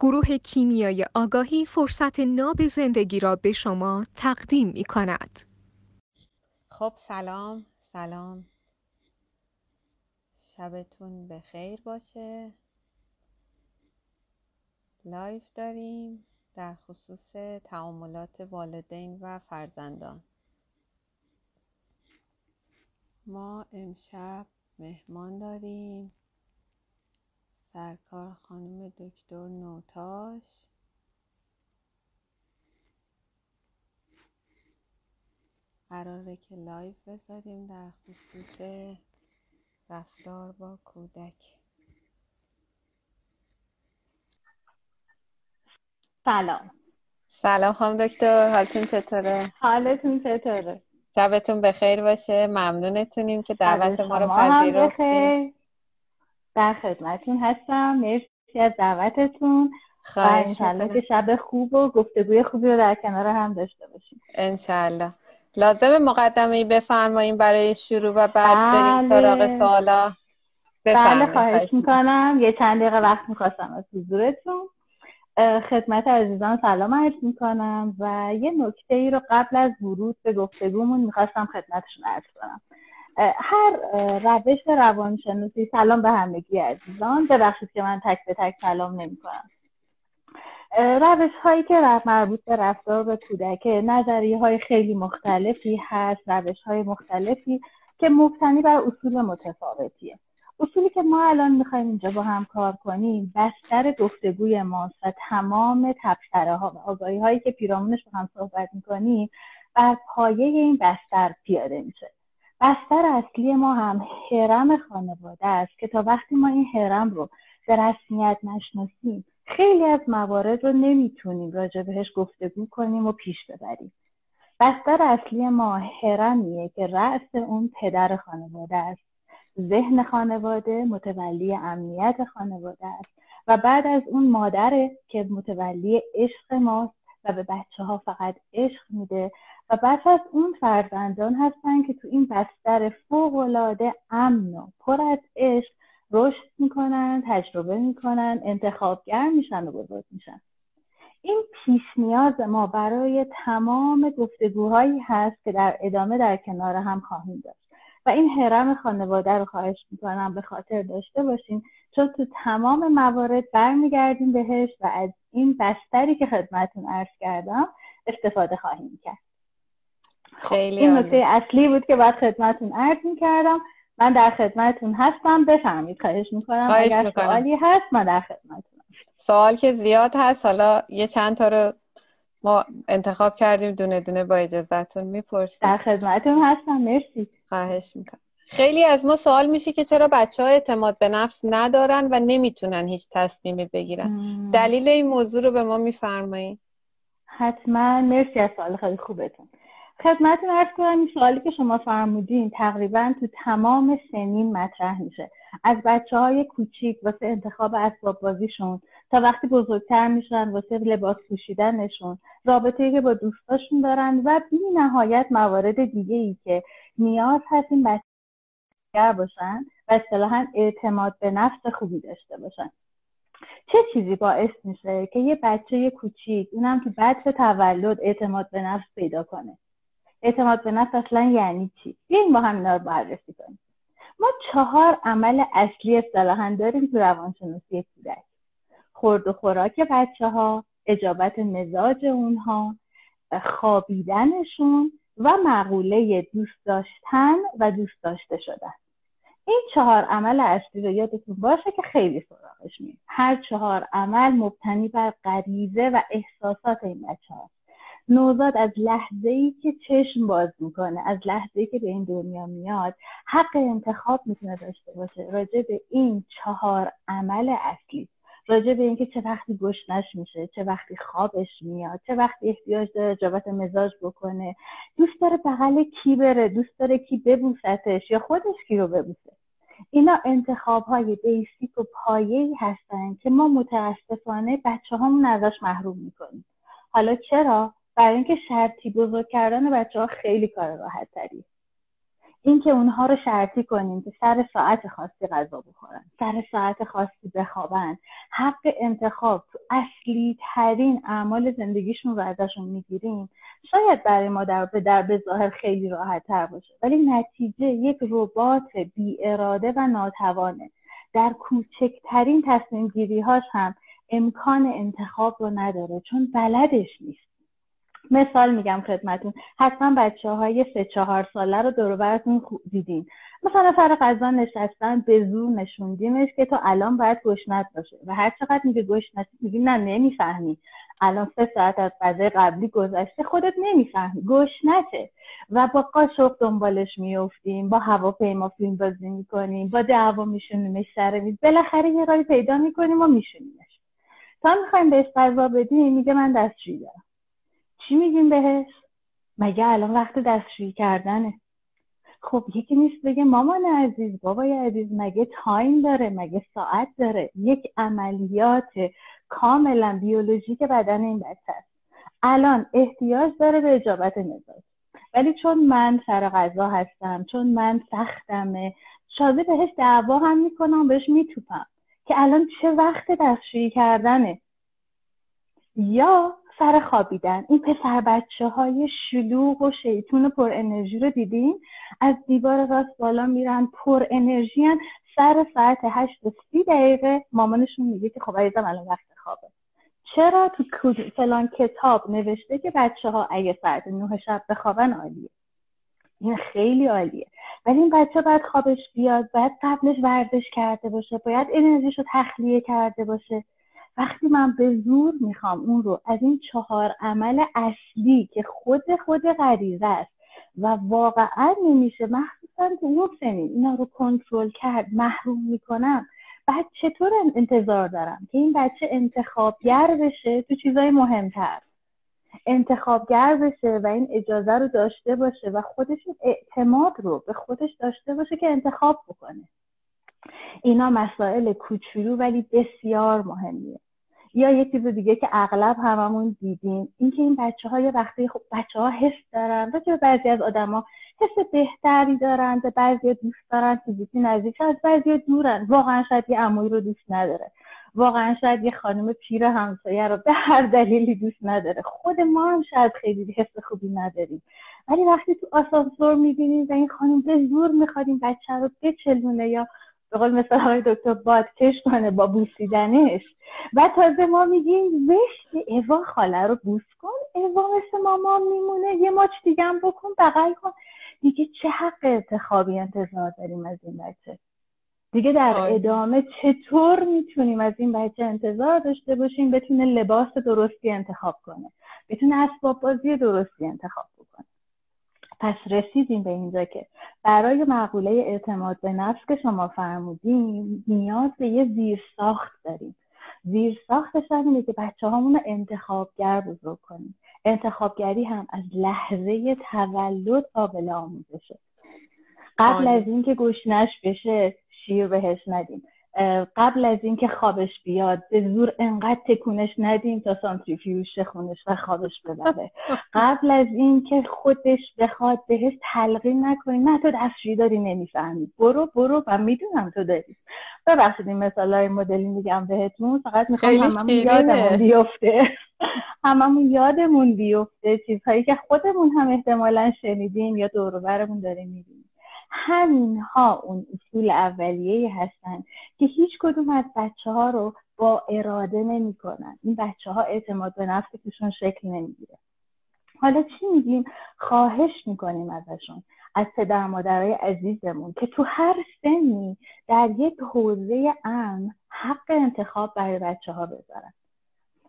گروه کیمیای آگاهی فرصت ناب زندگی را به شما تقدیم می کند. خب سلام سلام. شبتون به خیر باشه. لایف داریم در خصوص تعاملات والدین و فرزندان. ما امشب مهمان داریم. سرکار خانم دکتر نوتاش. قراره که لایف بذاریم در خصوص رفتار با کودک. سلام. سلام خانم دکتر حالتون چطوره؟ حالتون چطوره؟ شبتون بخیر باشه. ممنونتونیم که دعوت ما رو پذیرفتید در خدمتون هستم. مرسی از دعوتتون. و انشالله که شب خوب و گفتگوی خوبی رو در کنار هم داشته باشیم. انشالله لازم مقدمه ای بفرماییم برای شروع و بعد بریم بله. سراغ سوالا. بله خواهش می‌کنم. یه چند دقیقه وقت می‌خواستم از حضورتون. خدمت عزیزان سلام عرض می‌کنم و یه نکته ای رو قبل از ورود به گفتگومون می‌خواستم خدمتشون عرض کنم. هر روش روانشناسی سلام به همگی عزیزان. ببخشید که من تک به تک سلام نمی کنم روش هایی که مربوط به رفتار به کودک نظریه های خیلی مختلفی هست روش های مختلفی که مبتنی بر اصول متفاوتیه. اصولی که ما الان می‌خوایم اینجا با هم کار کنیم بستر گفتگوی ماست و تمام تبصره ها و آگاهی هایی که پیرامونش با هم صحبت می‌کنیم بر پایه این بستر پیاده میشه. بستر اصلی ما هم حرم خانواده است که تا وقتی ما این حرم رو به رسمیت نشناسیم خیلی از موارد رو نمی‌تونیم راجع بهش گفتگو کنیم و پیش ببریم. بستر اصلی ما حرمیه که رأس اون پدر خانواده است. ذهن خانواده متولی امنیت خانواده است و بعد از اون مادره که متولی عشق ماست و به بچه ها فقط عشق میده و بعد از اون فرزندان هستن که تو این بستر فوقالعاده امن و پر از عشق رشد می‌کنن تجربه می‌کنن انتخابگر میشن و بزرگ میشن. این پیش نیاز ما برای تمام گفتگوهایی هست که در ادامه در کنار هم خواهیم داشت. و این حرم خانواده رو خواهش می‌کنم به خاطر داشته باشین چون تو تمام موارد برمیگردیم بهش و از این بستری که خدمتون عرض کردم استفاده خواهیم کرد. خیلی این نکته اصلی بود که باید خدمتون عرض می‌کردم. من در خدمتون هستم. بفهمید خواهش می‌کنم. اگر سوالی هست من در خدمتون سوال که زیاد هست حالا یه چند تا رو ما انتخاب کردیم. دونه دونه با اجازهتون می‌پرسیم در خدمتون هستم. مرسی. خواهش می‌کنم. خیلی از ما سوال میشه که چرا بچه ها اعتماد به نفس ندارن و نمی‌تونن هیچ تصمیمی بگیرن. دلیل این موضوع رو به ما میفرمایید. حتما. مرسی از سوال خیلی خوبتون. خدمتتون ارز کنم این سوالی که شما فرمودین تقریبا تو تمام سنین مطرح میشه. از بچه های کوچیک واسه انتخاب اسباب بازیشون تا وقتی بزرگتر میشن واسه لباس پوشیدنشون رابطه که با دوستاشون دارن و بی نهایت موارد دیگه ای که نیاز هست این بچه باشن و اصطلاحا اعتماد به نفس خوبی داشته باشن. چه چیزی باعث میشه که یه بچه کوچیک اونم که بعد تولد اعتماد به نفس پیدا کنه؟ اعتماد به نفس اصلا یعنی چی؟ بیاین با هم اینا بررسی کنیم. ما چهار عمل اصلی اصطلاحا داریم تو روانشناسی کودک. خورد و خوراک بچه ها اجابت مزاج اونها خوابیدنشون و مقوله دوست داشتن و دوست داشته شدن. این چهار عمل اصلی رو یادتون باشه که خیلی سراغش میاد هر چهار عمل مبتنی بر غریزه و احساسات این بچه ها نوزاد از لحظه ای که چشم باز می‌کنه از لحظه ای که به این دنیا میاد حق انتخاب می‌تونه داشته باشه. راجع به این چهار عمل اصلی. راجع به اینکه چه وقتی گشنش میشه چه وقتی خوابش میاد چه وقتی احتیاج داره جابت مزاج بکنه. دوست داره بغل کی بره دوست داره کی ببوستش یا خودش کی رو ببوسه. اینا انتخاب های بیسیک و پایه‌ای هستن که ما متاسفانه بچه همون ازش محروم می‌کنیم. حالا چرا؟ برای اینکه شرطی بزرگ کردن بچه ها خیلی کار راحت تری اینکه اونها رو شرطی کنیم که سر ساعت خاصی غذا بخورن سر ساعت خاصی بخوابن. حق انتخاب تو اصلی ترین اعمال زندگیشون رو ازشون می‌گیریم. شاید برای ما در به در به ظاهر خیلی راحت تر باشه ولی نتیجه یک ربات بی اراده و ناتوانه. در کوچکترین تصمیم گیری هاش هم امکان انتخاب رو نداره چون بلدش نیست. مثال میگم خدمتون. حتما بچه های سه چهار ساله رو دور براتون دیدین. مثلا سر غذا نشستن به زور نشوندیمش که تا الان باید گشنت باشه. و هر چقدر میگه گشنت میگیم نه نمی‌فهمی. الان سه ساعت از غذای قبلی گذشته خودت نمی‌فهمی. گشنته. و با قاشق دنبالش میفتیم با هواپیما فیلم بازی می‌کنیم با دعوا میشونیمش سر میز. بالاخره یه رای پیدا می‌کنیم و میشونیمش تا می‌خوایم بهش غذا بدیم میگه من دستشویی دارم. چی میگیم بهش؟ مگه الان وقت دستشویی کردنه. خب یکی نیست بگه مامان عزیز بابای عزیز مگه تایم داره مگه ساعت داره؟ یک عملیات کاملا بیولوژیک بدن این بچه است. الان احتیاج داره به اجابت نزاعی ولی چون من سر غذا هستم چون من سختمه شازه بهش دعوا هم می‌کنم بهش میتوپم که الان چه وقت دستشویی کردنه؟ یا سر خوابیدن. این پسر بچه های شلوغ و شیطون پر انرژی رو دیدین؟ از دیوار راست بالا میرن پر انرژی هن. سر ساعت هشت و سی دقیقه مامانشون میگه که خب عزیزم الان وقت خوابه. چرا تو فلان کتاب نوشته که بچه ها اگه ساعت نه شب بخوابن عالیه؟ این خیلی عالیه. ولی این بچه باید خوابش بیاد باید قبلش ورزش کرده باشه باید انرژیش رو تخلیه کرده باشه. وقتی من به زور می‌خوام اون رو از این چهار عمل اصلی که خود خود غریزه است و واقعا نمیشه مخصوصا تو اون سنین اینا رو کنترل کرد محروم می‌کنم بعد چطور انتظار دارم که این بچه انتخابگر بشه تو چیزای مهمتر؟ انتخابگر بشه و این اجازه رو داشته باشه و خودش اعتماد رو به خودش داشته باشه که انتخاب بکنه. اینا مسائل کوچولو ولی بسیار مهمیه. یا یه چیز دیگه که اغلب هممون دیدیم اینکه این بچه های وقتی خب بچه ها حس دارن و بعضی از آدما حس بهتری دارن به بعضی دوست دارن فیزیکی نزدیک از بعضی دورن. واقعا شاید یه عموی رو دوست نداره. واقعا شاید یه خانم پیر همسایه رو به هر دلیلی دوست نداره. خود ما هم شاید خیلی حس خوبی نداریم. ولی وقتی تو آسانسور می‌بینیم و این خانم به زور می‌خواد این بچه رو بچلونه یا به قول مثل های دکتر بادکش کنه با بوسیدنش. و تازه ما میگیم وش اوا خاله رو بوس کن اوا مثل ماما میمونه یه ماچ دیگه هم بکن بغل کن. دیگه چه حق انتخابی انتظار داریم از این بچه؟ دیگه در ادامه چطور می‌تونیم از این بچه انتظار داشته باشیم بتونه لباس درستی انتخاب کنه بتونه اسباب بازی درستی انتخاب بکنه؟ پس رسیدیم به اینجا که برای مقوله اعتماد به نفس که شما فرمودیم نیاز به یه زیر ساخت داریم. زیر ساختش اینه که بچه هامون انتخابگر بزرگ کنیم. انتخابگری هم از لحظه تولد قابل آموزشه. قبل از اینکه گوشنش بشه شیر بهش ندیم. قبل از اینکه خوابش بیاد به زور انقدر تکونش ندیم تا سانتریفیوش خونش و خوابش ببره. قبل از اینکه خودش بخواد بهش تلقین نکنیم نه تو دستشویی داری نمی‌فهمی. برو برو و می‌دونم تو داری. ببخشید این مثال های مدلی میگم بهتون. فقط می‌خوام هممون یادمون بیفته. هممون یادمون بیفته چیزهایی که خودمون هم احتمالا شنیدیم یا دوروبرمون داریم می‌بینیم. همین ها اون اصول اولیه هستن که هیچ کدوم از بچه ها رو با اراده نمی کنن. این بچه ها اعتماد به نفس توشون شکل نمی‌گیره. حالا چی میگیم؟ خواهش می‌کنیم ازشون از پدر مادرای عزیزمون که تو هر سنی در یک حوزه امن حق انتخاب برای بچه ها بذارن.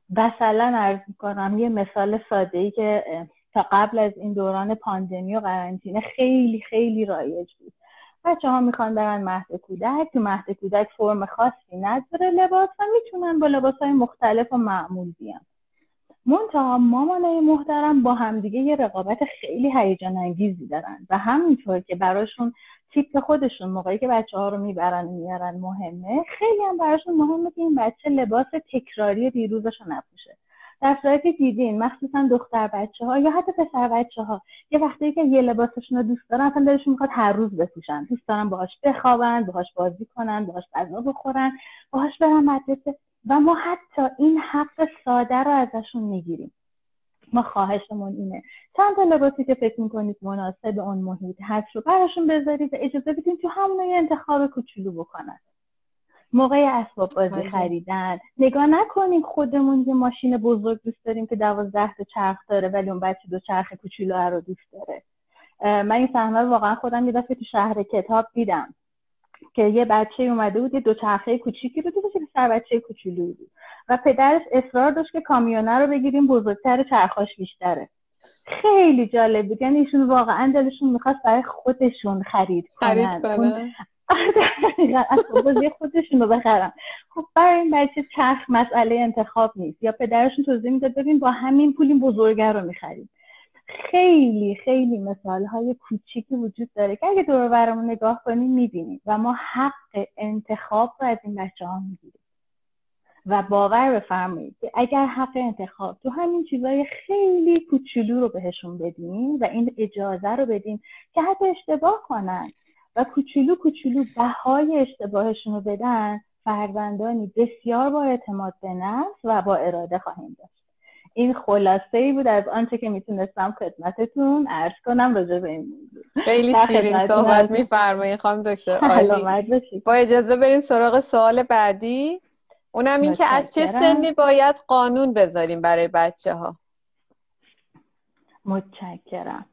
مثلا ارز می‌کنم یه مثال ساده ای که تا قبل از این دوران پاندمی و قرنطینه خیلی خیلی رایج بود. بچه ها می‌خوان برن مهد کودک. تو مهد کودک فرم خاصی نداره لباس و می‌تونن با لباس های مختلف و معمول بیان. منتها مامانای محترم با همدیگه یه رقابت خیلی هیجان انگیزی دارن و همینطور که براشون تیپ خودشون موقعی که بچه ها رو می‌برن میارن مهمه خیلی هم براشون مهمه که این بچه لباس تکراری دیروزش رو نپوشه. در صورتی دیدین مخصوصا دختر بچه ها یا حتی پسر بچه ها یه وقتی که یه لباسشون رو دوست دارن اصلا دلشون می‌خواد هر روز بپوشن. دوست دارن باهاش بخوابن باهاش بازی کنن باهاش غذا بخورن باهاش برن مدرسه و ما حتی این حق ساده رو ازشون می‌گیریم. ما خواهشمون اینه. چند تا لباسی که فکر می‌کنید مناسب اون محیط هست رو براشون بذارید و اجازه بدین تو همون یه انتخاب کوچولو بکنن. موقع اسباب بازی. خریدن. نگاه نکنیم خودمون یه ماشین بزرگ دوست داریم که دوازده تا چرخ داره ولی اون بچه دو چرخ کوچولو رو دوست داره. من این صحنه رو واقعا خودم یه دفعه تو شهر کتاب دیدم که یه بچه اومده بود یه دو چرخه کوچیکی رو که سر بچه کوچولو بود. و پدرش اصرار داشت که کامیونه رو بگیریم بزرگتر چرخاش بیشتره. خیلی جالب بود. یعنی ایشون واقعا دلشون می‌خواست برای خودشون خرید کنن, خرید بازی خودشون رو بخرم خب برای این بچه چرخ مسئله انتخاب نیست. یا پدرشون توضیح میده ببین با همین پول این بزرگه رو می‌خریم. خیلی خیلی مثال های کوچیکی وجود داره که اگه دور برمون نگاه کنیم می‌بینیم. و ما حق انتخاب رو از این بچه ها می‌گیریم. و باور بفرمایید که اگر حق انتخاب تو همین چیزهای خیلی کوچولو رو بهشون بدیم و این اجازه رو بدیم که حتی اشتباه کنن و کوچولو کوچولو بهای اشتباهشون رو بدن فرزندانی بسیار با اعتماد به نفس و با اراده خواهیم داشت. این خلاصه ای بود از آنچه که می‌تونستم خدمتتون عرض کنم راجع به این موضوع. خیلی شیرین صحبت میفرمایید خانم دکتر عالی. با اجازه بریم سراغ سوال بعدی. اونم این که از چه سنی باید قانون بذاریم برای بچه ها متشکرم.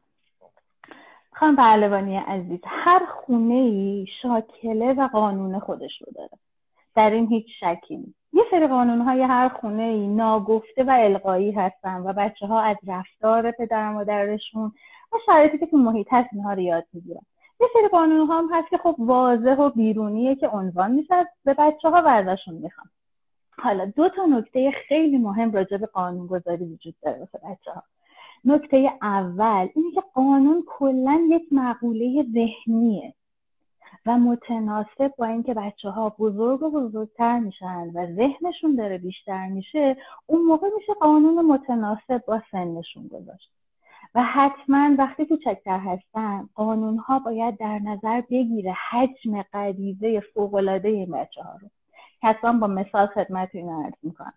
خانم پهلوانی عزیز هر خونه ای شاکله و قانون خودش رو داره. در این هیچ شکی نیست. یه سری قانون های هر خونه ای ناگفته و القایی هستن و بچه ها از رفتار پدر مادرشون و شرایطی که تو محیط هست اینها رو یاد می‌گیرن. یه سری قانون ها هم هست که خب واضح و بیرونیه که عنوان میشه به بچه ها و ازشون می‌خوان. حالا دو تا نکته خیلی مهم راجع به قانون گذاری وجود داره واسه بچه ها نکته اول اینه که قانون کلا یک مقوله ذهنیه و متناسب با اینکه بچه ها بزرگ و بزرگتر میشن و ذهنشون داره بیشتر میشه اون موقع میشه قانون متناسب با سنشون گذاشت. و حتما وقتی کوچکتر هستن قانون ها باید در نظر بگیره حجم غریزه فوقالعاده این بچه ها رو. حتما با مثال خدمتتون عرض می‌کنم.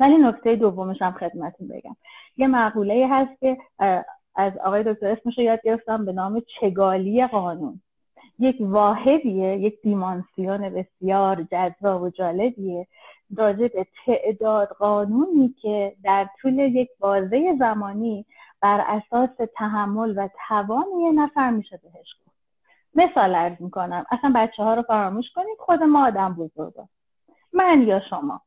ولی نکته دومش هم خدمتتون بگم. یه مقوله هست که از آقای دکتر اسمش رو یاد گرفتم به نام چگالی قانون. یک واحدیه یک دیمانسیون بسیار جذاب و جالبیه. راجع به تعداد قانونی که در طول یک بازه زمانی بر اساس تحمل و توان یه نفر میشه بهش گفت. مثال ارز می‌کنم. اصلا بچه ها رو فراموش کنید خود ما آدم بزرگا. من یا شما.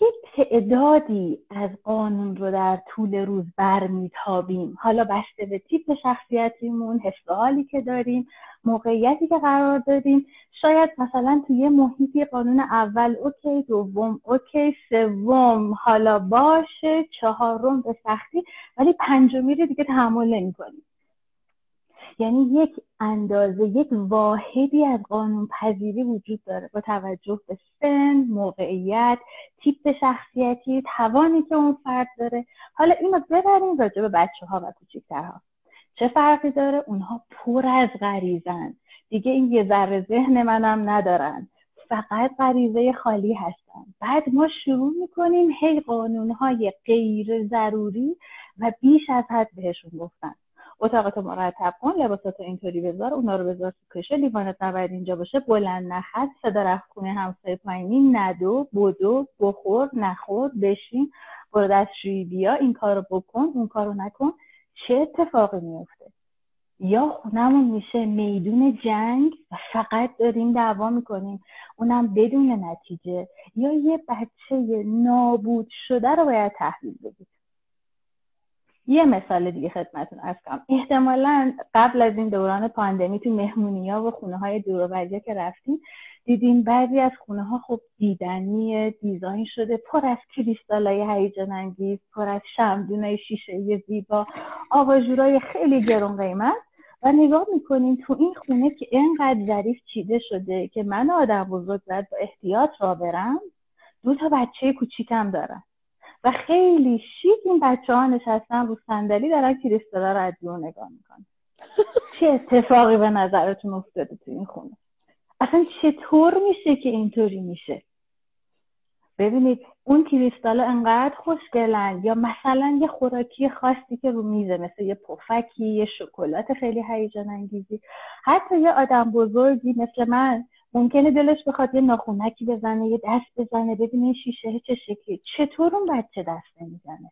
یک تعدادی از قانون رو در طول روز برمیتابیم؟ حالا بسته به تیپ شخصیتیمون حسی که داریم موقعیتی که قرار داریم. شاید مثلا توی یه محیطی قانون اول OK دوم OK سوم حالا باشه چهارم به سختی ولی پنجمی رو دیگه تحمل نمی‌کنیم. یعنی یک اندازه یک واحدی از قانون پذیری وجود داره با توجه به سن موقعیت تیپ شخصیتی توانی که اون فرد داره. حالا اینو ببریم راجع به بچه ها و کوچیکترها چه فرقی داره؟ اونها پر از غریزن. دیگه این یه ذره ذهن منم ندارن. فقط غریزه خالی هستن. بعد ما شروع می‌کنیم هی قانونهای غیر ضروری و بیش از حد بهشون گفتن. اتاقتو مرتب کن لباساتو اینطوری بذار اونا رو بذار تو کشه لیوانت نباید اینجا باشه. بلند نخد صدا رفت خونه همسایه پایینی ندو بدو بخور نخور بشین برو دستشویی بیا این کارو بکن اون کارو نکن. چه اتفاقی میفته یا خونمون میشه میدون جنگ و فقط داریم دعوا می‌کنیم اونم بدون نتیجه. یا یه بچه نابود شده رو باید تحویل بدید یه مثال دیگه خدمتون از کنم. احتمالا قبل از این دوران پاندمی تو مهمونی ها و خونه های دور که رفتیم دیدیم بعضی از خونه ها خب دیدنی دیزاین شده پر از کریستال های هیجان انگیز پر از شمدون شیشه زیبا آواژورای خیلی گرون قیمت. و نگاه می‌کنیم تو این خونه که اینقدر ظریف چیده شده که من آدم بزرگ باید با احتیاط را برم. دو تا بچه کوچیکم دارم و خیلی شیک این بچه ها نشستن رو صندلی دارن کریستالا رو از دور نگاه می‌کنن. چه اتفاقی به نظرتون افتاده تو این خونه؟ اصلا چطور میشه که اینطوری میشه؟ ببینید اون کریستال انقدر خوشگلن یا مثلا یه خوراکی خاصی که رو میزه مثل یه پفکی یه شکلات خیلی هیجان انگیزی حتی یه آدم بزرگی مثل من ممکنه دلش بخواد یه ناخونکی بزنه یه دست بزنه ببینه شیشه چه شکلی چطور اون بچه دست نمی‌زنه؟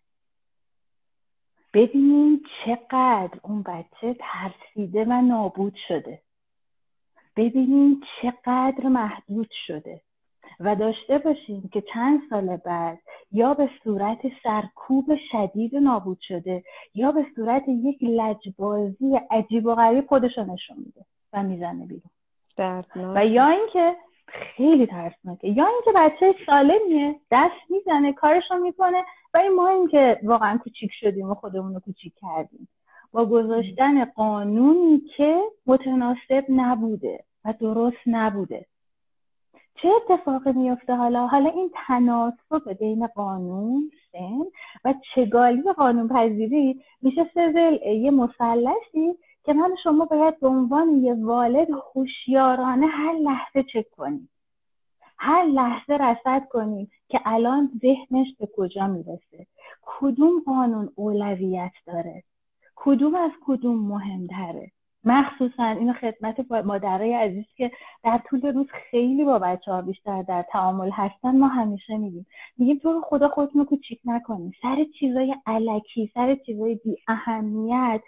ببینین چقدر اون بچه ترسیده و نابود شده. ببینین چقدر محدود شده. و داشته باشیم که چند سال بعد یا به صورت سرکوب شدید نابود شده یا به صورت یک لجبازی عجیب و غریب خودش نشون میده و می‌زنه بیرون. و یا اینکه خیلی ترسناکه. یا اینکه بچه سالمیه دست می‌زنه کارشو می‌کنه و این ما اینکه واقعا کوچیک شدیم و خودمون رو کوچیک کردیم. با گذاشتن قانونی که متناسب نبوده و درست نبوده. چه اتفاقی میفته حالا؟ حالا این تناسب بین قانون سن و چگالی قانون پذیری میشه سزل یه مثلثی که من شما باید به عنوان یه والد هوشیارانه هر لحظه چک کنیم هر لحظه رصد کنیم که الان ذهنش به کجا می‌رسه. کدوم قانون اولویت داره؟ کدوم از کدوم مهمتره؟ مخصوصا اینو خدمت مادرای عزیز که در طول روز خیلی با بچه ها بیشتر در تعامل هستن ما همیشه میگیم. میگیم تو خدا خودتون رو کوچیک نکنید سر چیزای علکی سر چیزای بی اهمیت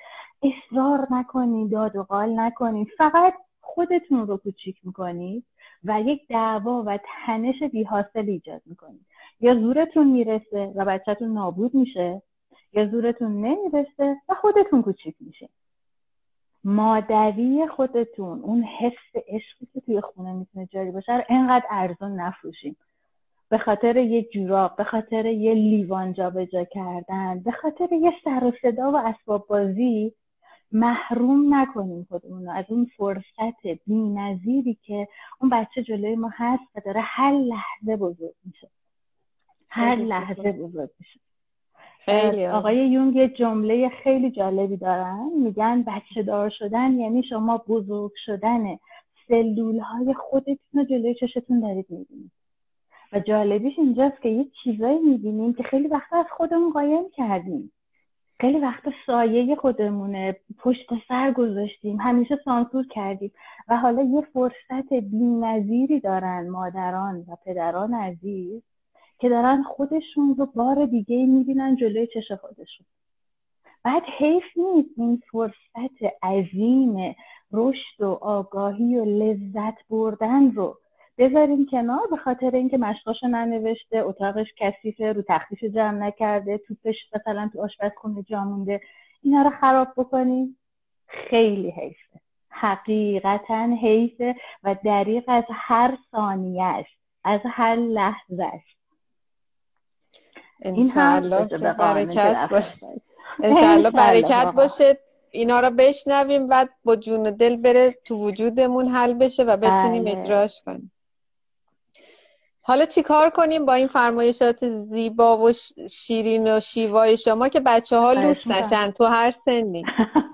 اصرار نکنید داد و قال نکنید فقط خودتون رو کوچیک می‌کنید و یک دعوا و تنش بی حاصل ایجاد می‌کنید یا زورتون می‌رسه و بچهتون نابود میشه یا زورتون نمی‌رسه و خودتون کوچیک میشه مادری خودتون اون حس عشقی که توی خونه می‌تونه جاری باشه رو انقدر ارزون نفروشیم به خاطر یه جوراب به خاطر یه لیوان جابجا کردن به خاطر یه سر و صدا و اسباب بازی محروم نکنیم خودمون از اون فرصت بی‌نظیری که اون بچه جلوی ما هست و داره هر لحظه بزرگ میشه. هر لحظه بزرگ میشه. خیلی آقای یونگ یه جمله خیلی جالبی دارن. میگن بچه دار شدن یعنی شما بزرگ شدن. سلول های خودتون رو جلوی چشتون دارید می‌بینید. و جالبیش اینجاست که یه چیزایی می‌بینیم که خیلی وقت از خودمون قایم کردیم. خیلی وقت سایه خودمونه. پشت سر گذاشتیم. همیشه سانسور کردیم. و حالا یه فرصت بی دارن مادران و پدران عزیز که دارن خودشون رو بار دیگه می‌بینن جلوی چش خودشون. بعد حیف نیست این فرصت عظیم رشد و آگاهی و لذت بردن رو بذاریم کنار به خاطر اینکه مشقاشو ننوشته اتاقش کثیفه رو تختیش جمع نکرده توپش مثلا تو آشپزخونه جا مونده. اینا رو خراب بکنیم خیلی حیفه. حقیقتا حیفه و دریق از هر ثانیهش از هر لحظهش انشالله برکت باشه. انشالله برکت باشه. اینا رو بشنویم بعد با جون دل بره تو وجودمون حل بشه و بتونیم بله. ادراش کنیم. حالا چی کار کنیم با این فرمایشات زیبا و شیرین و شیوای شما که بچه ها لوس نشن تو هر سنی؟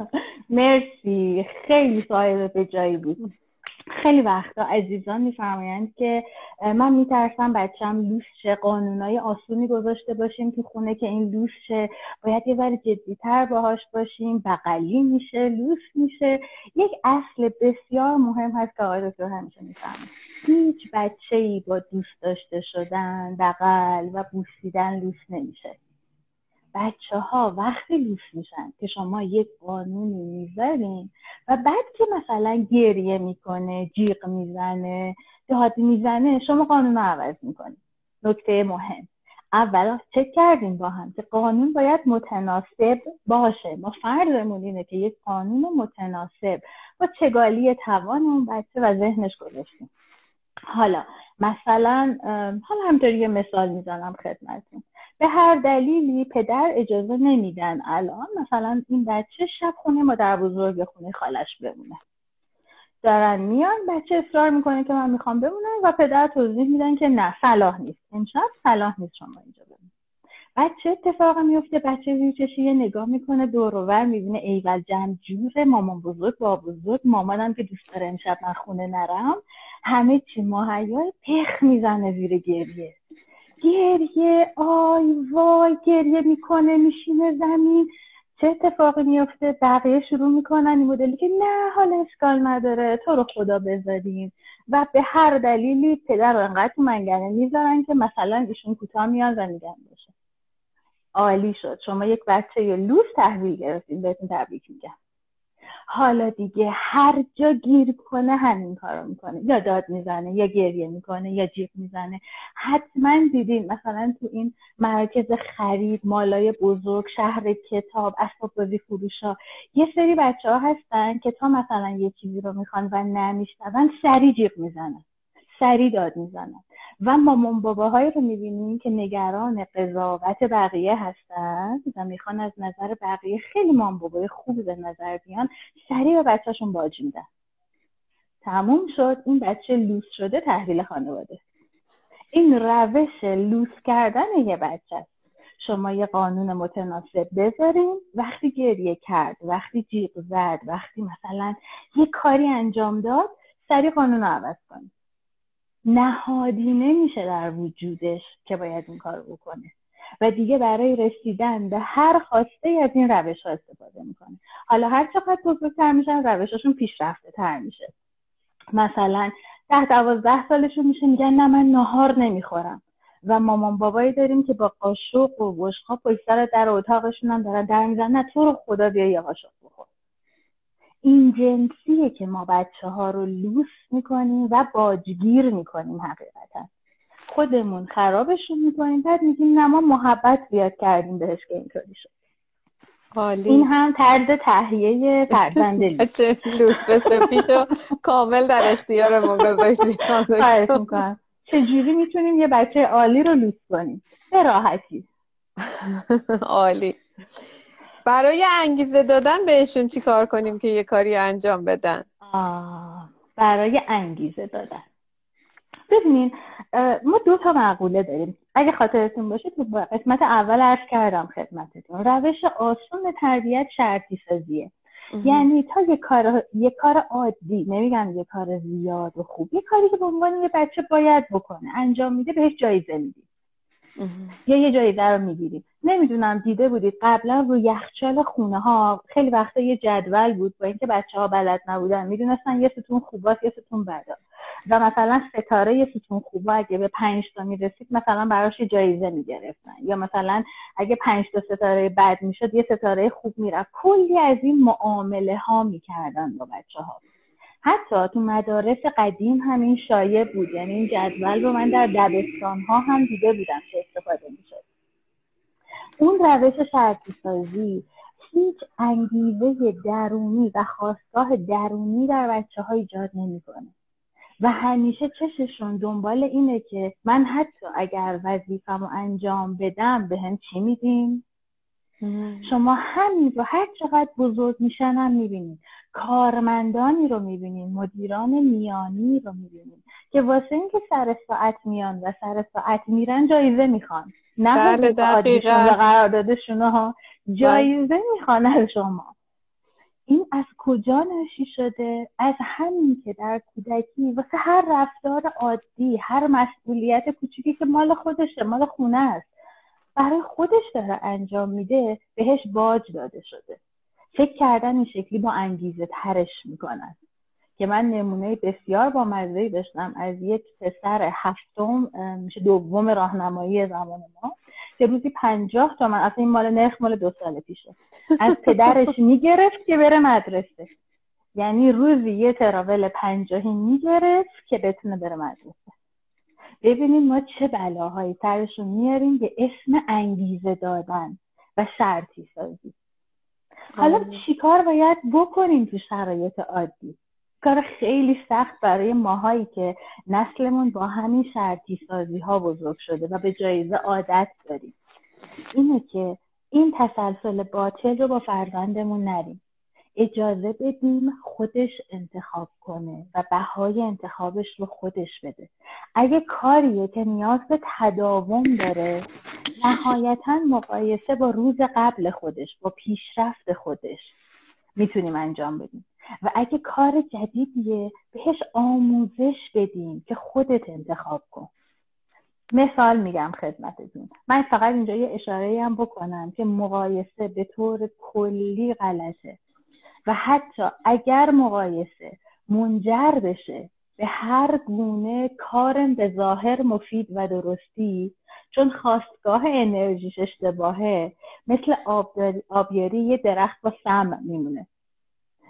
مرسی. خیلی سوال به جایی بود. خیلی وقتا عزیزان میفرمایند که من میترسم بچم لوس شه قانونای آسونی گذاشته باشیم تو خونه که این لوس شه. باید یه ذره جدیتر باهاش باشیم بغلی میشه لوس میشه. یک اصل بسیار مهم هست که آقای دکتر همیشه می‌فهمه هیچ بچه ای با دوست داشته شدن بغل و بوسیدن لوس نمیشه. بچه ها وقتی لوس میشن که شما یک قانونی می‌ذارین و بعد که مثلا گریه می‌کنه جیغ می‌زنه داد می‌زنه شما قانون رو عوض می‌کنید. نکته مهم. اول چک کردیم با هم که قانون باید متناسب باشه. ما فرضمون اینه که یک قانون متناسب با چگالی توان اون بچه و ذهنش گذاشتیم. حالا مثلا حالا همطوری یه مثال می‌زنم خدمتتون. به هر دلیلی پدر اجازه نمیدن الان مثلا این بچه شب خونه مادر بزرگ خونه خالش بمونه. دارن میان بچه اصرار می‌کنه که من می‌خوام بمونم و پدر توضیح میدن که نه صلاح نیست. امشب صلاح نیست شما اینجا بمونید. بچه اتفاق میفته بچه زیر یه نگاه می‌کنه دور می‌بینه ایول جمع جوره مامان بزرگ با بزرگ مامانم که دوست داره امشب من خونه نرم. همه چی ماهیای پخ می‌زنه زیر گریه. گریه آی وای گریه می‌کنه میشینه زمین. چه اتفاقی میفته بقیه شروع می‌کنن این مدلی که نه حالا اشکال نداره. تو رو خدا بذاریم و به هر دلیلی پدر رو انقدر منگنه می‌ذارن که مثلا ایشون کوتاه میان و میگن باشه. عالی شد. شما یک بچه لوس تحویل گرفتین بهتون تبریک میگم. حالا دیگه هر جا گیر کنه همین کارو می‌کنه. یا داد می‌زنه یا گریه می‌کنه یا جیغ می‌زنه. حتما دیدین مثلا تو این مرکز خرید مالای بزرگ شهر کتاب اسباب بازی فروشا یه سری بچه ها هستن که تا مثلا یه چیزی رو می‌خوان و نمیشنون سری جیغ می‌زنن. سری داد می‌زنن. و مامان باباهایی رو می‌بینیم که نگران قضاوت بقیه هستن و می‌خوان از نظر بقیه خیلی مامان بابای خوبی به نظر بیان سریع به بچهشون باج میدن. تموم شد این بچه لوس شده تحویل خانواده. این روش لوس کردن یه بچه است. شما یه قانون متناسب بذارین وقتی گریه کرد وقتی جیغ زد وقتی مثلا یه کاری انجام داد سریع قانون رو عوض کنید. نهادینه میشه در وجودش که باید این کار بکنه. و دیگه برای رسیدن به هر خواسته از این روش ها استفاده می‌کنه. حالا هر چقدر بزرگتر میشن روشاشون پیشرفته تر میشه. مثلا ده دوازده سالشون میشه میگن نه من نهار نمی‌خورم. و مامان بابایی داریم که با قاشق و بشقا پشت سر در اتاقشون هم دارن در میزن نه تو رو خدا بیا یه قاشق بخور. این جنسیه که ما بچه ها رو لوس می‌کنیم و باجگیر می‌کنیم حقیقتا. خودمون خرابشون می‌کنیم بعد میگیم نه ما محبت بیاد کردیم بهش که اینطوری شد. این هم طرز تهیه فرزند لوس. رسپیشو کامل در اختیار گذاشتیم. چجوری می‌تونیم یه بچه عالی رو لوس کنیم؟ به راحتی. عالی. برای انگیزه دادن بهشون چی کار کنیم که یه کاری انجام بدن؟ برای انگیزه دادن. ببینین ما دو تا مقوله داریم. اگه خاطرتون باشه تو قسمت اول عرض کردم خدمتتون. روش آسون تربیت شرطی سازیه یعنی تا یه کار یه کار عادی نمیگم یه کار زیاد و خوب یه کاری که به عنوان یه بچه باید بکنه انجام میده بهش جایزه میدی یا یه جایی در رو می‌گیریم نمی‌دونم دیده بودید قبلا رو یخچال خونه ها خیلی وقتا یه جدول بود با اینکه بچه ها بلد نبودن. می‌دونستن یه ستون خوباست یه ستون بدا و مثلا ستاره یه ستون خوبا اگه به پنج تا می‌رسید مثلا براش یه جایزه می‌گرفتن. یا مثلا اگه پنج تا ستاره بد می‌شد یه ستاره خوب می‌رفت. کلی از این معامله ها می‌کردن با بچه ها حتی تو مدارس قدیم همین شایع بود. یعنی این جدول رو من در دبستان ها هم دیده بودم که استفاده می‌شد. اون روش شرطی سازی هیچ انگیزه درونی و خواستگاه درونی در بچه ها ایجاد نمی‌کنه. و همیشه چششون دنبال اینه که من حتی اگر وظیفم انجام بدم به هم چی میدیم شما همین رو هر چقدر بزرگ میشن هم می‌بینید. کارمندانی رو می‌بینیم مدیران میانی رو می‌بینیم که واسه اینکه سر ساعت میان و سر ساعت میرن جایزه می‌خوان. نه بله دقیقا. قراردادشون ها جایزه می‌خوان از شما. این از کجا نشی شده؟ از همین که در کودکی واسه هر رفتار عادی هر مسئولیت کوچیکی که مال خودشه مال خونه است. برای خودش داره انجام میده بهش باج داده شده. فکر کردن این شکلی با انگیزه ترش می‌کنن. که من نمونه بسیار با مزهی داشتم از یک پسر هفتم میشه دوم راهنمایی زمان ما که روزی پنجاه تا من اصلا این مال نرخ مال دو سال پیشه. از پدرش می‌گرفت که بره مدرسه. یعنی روزی یه تراول پنجاهی می‌گرفت که بتونه بره مدرسه. ببینیم ما چه بلاهایی سرشون میاریم به اسم انگیزه دادن و شرطی سازی. حالا آره. چیکار باید بکنیم تو شرایط عادی؟ کار خیلی سخت برای ماهایی که نسلمون با همین شرطی سازی ها بزرگ شده و به جایزه عادت داریم. اینه که این تسلسل باطل رو با فرزندمون نریم. اجازه بدیم خودش انتخاب کنه و بهای انتخابش رو خودش بده. اگه کاریه که نیاز به تداوم داره نهایتا مقایسه با روز قبل خودش با پیشرفت خودش می‌تونیم انجام بدیم. و اگه کار جدیدیه بهش آموزش بدیم که خودت انتخاب کن. مثال میگم خدمتتون. من فقط اینجا یه اشاره هم بکنم که مقایسه به طور کلی غلطه. و حتی اگر مقایسه منجر بشه به هر گونه کار به ظاهر مفید و درستی چون خواستگاه انرژیش اشتباهه مثل آبیاری یه درخت با سم میمونه.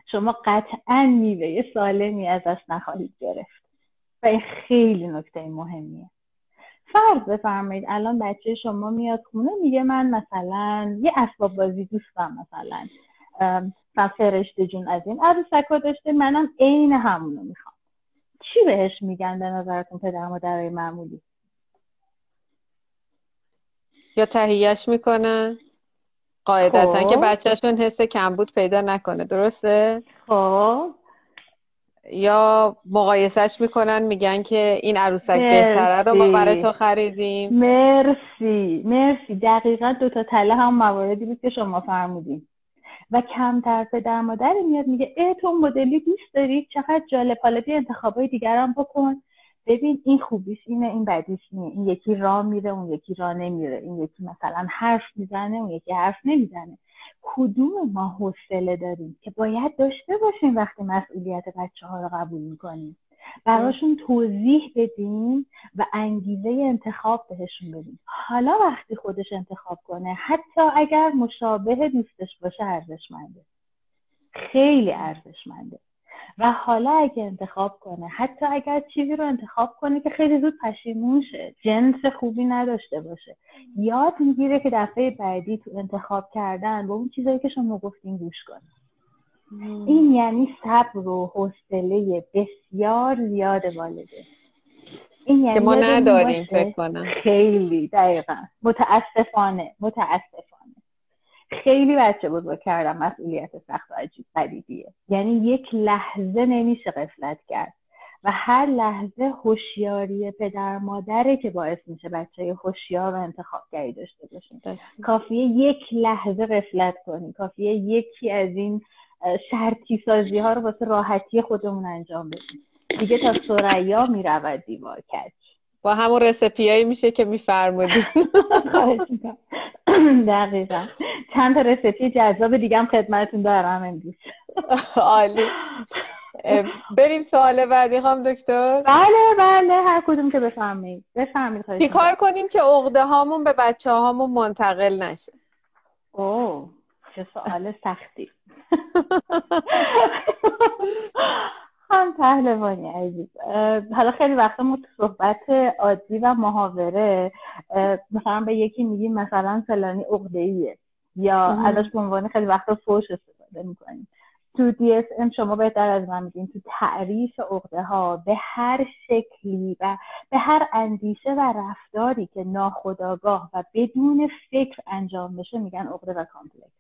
شما قطعا میوه سالمی ازش نخواهید گرفت. و این خیلی نکته مهمیه. فرض بفرمایید الان بچه شما میاد خونه میگه من مثلا یه اسباب بازی دوستم مثلا فرشته جون از این عروسک داشته منم عین همونو می‌خوام. چی بهش میگن به نظرتون پدر مادرای معمولی؟ یا تهیهش می‌کنن؟ قاعدتا خب. که بچهشون حس کمبود پیدا نکنه درسته؟ خب. یا مقایسش می‌کنن میگن که این عروسک بهتره رو ما برای تو خریدیم. مرسی. مرسی. دقیقا دو تا تله هم مواردی بود که شما فرمودیم و کمتر پدر مادر میاد میگه ای تو مدلی دوست داری؟ چقدر جالب. حالا بیا انتخابای دیگرم بکن. ببین این خوبیش اینه این بدیش اینه. این یکی راه میره اون یکی راه نمیره. این یکی مثلا حرف می‌زنه اون یکی حرف نمی‌زنه. کدوم ما حوصله داریم که باید داشته باشیم وقتی مسئولیت بچه ها رو قبول می‌کنیم؟ براشون توضیح بدیم و انگیزه انتخاب بهشون بدیم حالا وقتی خودش انتخاب کنه حتی اگر مشابه دوستش باشه ارزشمنده. خیلی ارزشمنده. و حالا اگه انتخاب کنه حتی اگر چیزی رو انتخاب کنه که خیلی زود پشیمون شه جنس خوبی نداشته باشه. یاد می‌گیره که دفعه بعدی تو انتخاب کردن با اون چیزایی که شما گفتین گوش کنه. این یعنی صبر و حوصله بسیار زیاد والده. این یعنی که ما نداریم فکر کنم. خیلی دقیقا. متاسفانه متاسفانه. خیلی بچه بزرگ کردم مسئولیت سخت و عجیب غریبیه. یعنی یک لحظه نمیشه قفلت کرد. و هر لحظه هوشیاری پدر مادره که باعث میشه بچه هوشیار و انتخابگری داشته باشیم کافیه یک لحظه قفلت کنی. کافیه یکی از این شرطی سازی ها رو واسه راحتی خودمون انجام بدیم. دیگه تا سریا می‌رود دیوار کج. با همون رسپیایی میشه که میفرمودیم. دقیقا. چند تا رسپی جذاب دیگه هم خدمتتون دارم امروز. عالی. بریم سوال بعدی خواهم دکتر. بله بله هر کدوم که بفهمید بفهمید چی کار کنیم که عقده هامون به بچه هامون منتقل نشه؟ اوه چه سوال سختی. هم پهلوانی عزیز. حالا خیلی وقتا ما تو صحبت عادی و محاوره مثلا به یکی میگیم مثلا فلانی عقده یا ازش به عنوان خیلی وقتا فوش استفاده می‌کنیم. تو DSM شما بهتر از من میگین تو تعریف عقده ها به هر شکلی و به هر اندیشه و رفتاری که ناخودآگاه و بدون فکر انجام بشه میگن عقده و complex.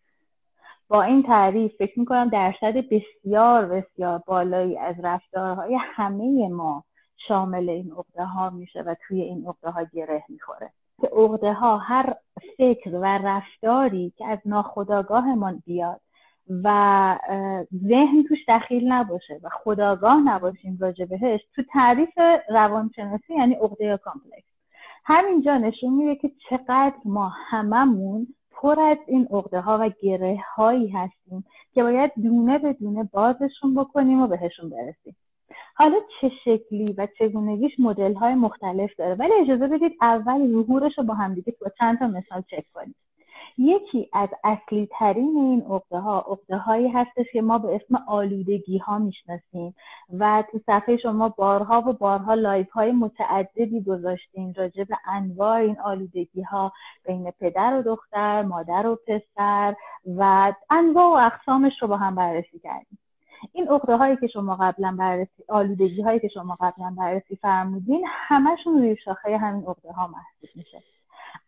با این تعریف فکر می‌کنم درصد بسیار بسیار بالایی از رفتارهای همه ما شامل این عقده ها میشه و توی این عقده ها گره می‌خوره. که عقده ها هر فکر و رفتاری که از ناخداگاهمان بیاد و ذهن توش دخیل نباشه و خداگاه نباشیم راجع بهش تو تعریف روانشناسی یعنی عقده کامپلکس. همینجا نشون میده که چقدر ما هممون پر از این عقده ها و گره هایی هستیم که باید دونه به دونه بازشون بکنیم و بهشون برسیم. حالا چه شکلی و چگونگیش مدل های مختلف داره؟ ولی اجازه بدید اول ظهورش رو با همدیگه با چند تا مثال چک کنیم. یکی از اصلی ترین این عقده ها عقده هایی هستش که ما به اسم آلودگی ها می‌شناسیم و تو صفحه شما بارها و بارها live های متعددی گذاشتیم راجع به انواع این آلودگی ها بین پدر و دختر مادر و پسر و انواع و اقسامش رو با هم بررسی کردیم. این عقده هایی که شما قبلا بررسی آلودگی هایی که شما قبلا بررسی فرمودین همشون روی شاخه همین عقده ها محسوب میشه.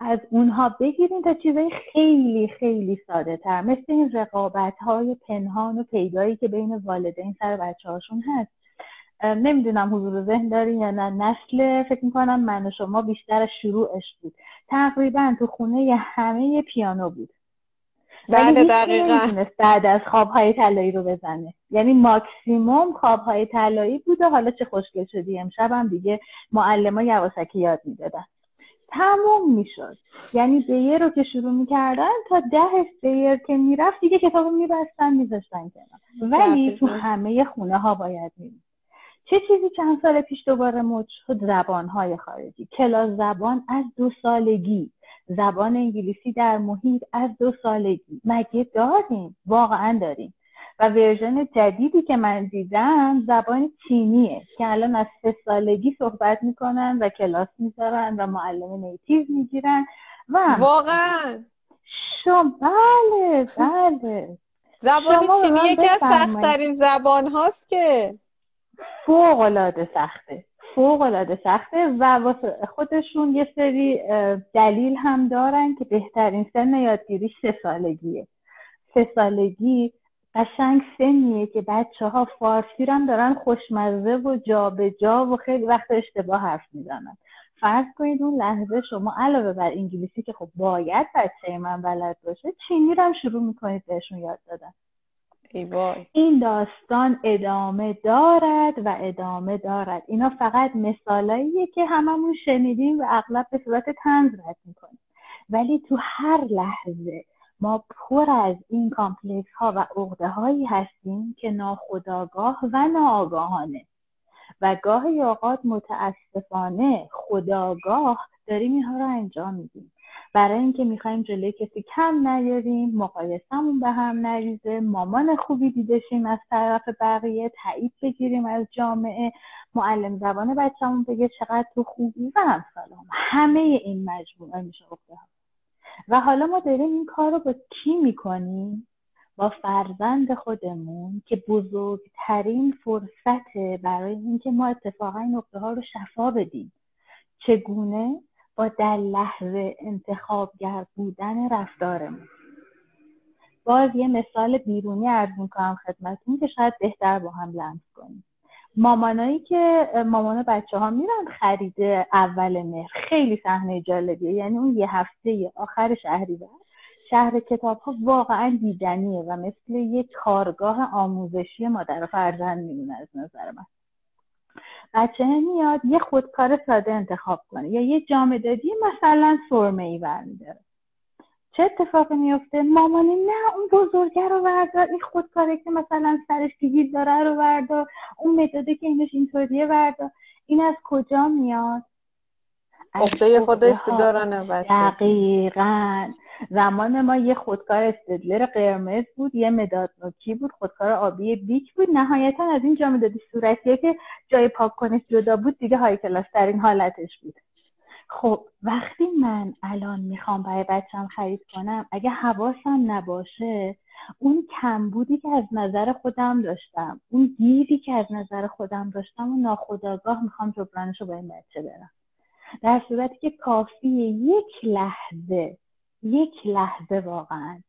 از اونها بگیریم تا چیزای خیلی خیلی ساده تر. مثل این رقابت های پنهان و پیدایی که بین والدین سر بچه هاشون هست نمی‌دونم حضور ذهن دارین یا نه. نسل فکر می‌کنم من و شما بیشتر شروعش بود. تقریبا تو خونه همه پیانو بود. بله دقیقا. بعد از خوابهای طلایی رو بزنه. یعنی ماکسیموم خوابهای طلایی بوده حالا چه خوشگل شدی امشب دیگه معلم ها یواسکی یاد می‌دادن. تموم می‌شد. یعنی بیر رو که شروع می‌کردن تا ده بیر که می‌رفت دیگه کتاب میبستن میذاشتن کنار. ولی تو همه خونه ها باید میریم چه چیزی چند سال پیش دوباره مد شد؟ زبان های خارجی. کلاس زبان از دو سالگی. زبان انگلیسی در محیط از دو سالگی. مگه داریم؟ واقعا داریم. و ورژن جدیدی که من دیدم زبان چینیه که الان از سه سالگی صحبت می‌کنن و کلاس می‌ذارن و معلم نیتیو می‌گیرن و واقعا. شما بله بله. زبان چینی یکی از سختترین زبان هاست که. فوق العاده سخته. فوق العاده سخته و واسه خودشون یه سری دلیل هم دارن که بهترین سن یادگیری سه سالگیه. سه سالگی قشنگ سنیه که بچه ها فارسی هم دارن خوشمزه و جابجا جا و خیلی وقت اشتباه حرف می‌زنن. فرض کنید اون لحظه شما علاوه بر انگلیسی که خب باید بچه من بلد باشه چینی رو هم شروع می‌کنید بهشون یاد دادن. این داستان ادامه دارد و ادامه دارد. اینا فقط مثالاییه که هممون شنیدیم و اغلب به صورت طنز رد می‌کنیم. ولی تو هر لحظه ما پر از این complex ها و عقده هایی هستیم که ناخودآگاه و ناآگاهانه. و گاهی اوقات متاسفانه خودآگاه داریم اینها رو انجام میدیم. برای اینکه می‌خوایم جلوی کسی کم نیاریم مقایسمون به هم نریزه مامان خوبی دیده شیم از طرف بقیه تایید بگیریم از جامعه معلم زبان بچهمون بگه چقدر تو خوبی و همسالم همه این مجموعه میشه و حالا ما داریم این کار رو با کی می‌کنیم؟ با فرزند خودمون که بزرگترین فرصته برای اینکه ما اتفاقا این نقطه ها رو شفا بدیم. چگونه؟ با در لحظه انتخابگر بودن رفتارمون. باز یه مثال بیرونی ارز می‌کنم خدمتون که شاید بهتر با هم لمس کنیم. مامانایی که مامان بچه ها میرن خرید اول مهر. خیلی صحنه جالبیه. یعنی اون یه هفته آخر شهری بر شهر کتاب ها واقعا دیدنیه و مثل یه کارگاه آموزشی مادر و فرزند میمونه از نظر من. بچه میاد یه خودکار ساده انتخاب کنه. یا یه جامدادی مثلا سرمه ای برمیداره. چه اتفاقی میفته مامانی نه اون بزرگه رو بردار. این خودکاره که مثلا سرش دیگیر داره رو بردار. اون مداده که اینش اینطوریه بردار این از کجا میاد؟ اخته خودش دارن بچه دقیقا. زمان ما یه خودکار استدلر قرمز بود یه مداد نوکی بود خودکار آبی بیک بود. نهایتا از این جامدادی صورتیه که جای پاک کنش جدا بود دیگه های کلاس ترین حالتش بود. خب وقتی من الان می‌خوام برای بچم خرید کنم اگه حواسم نباشه اون کمبودی که از نظر خودم داشتم اون گیری که از نظر خودم داشتم و ناخداگاه می‌خوام جبرانش رو با این بچه برم. در صورتی که کافی یک لحظه یک لحظه واقعا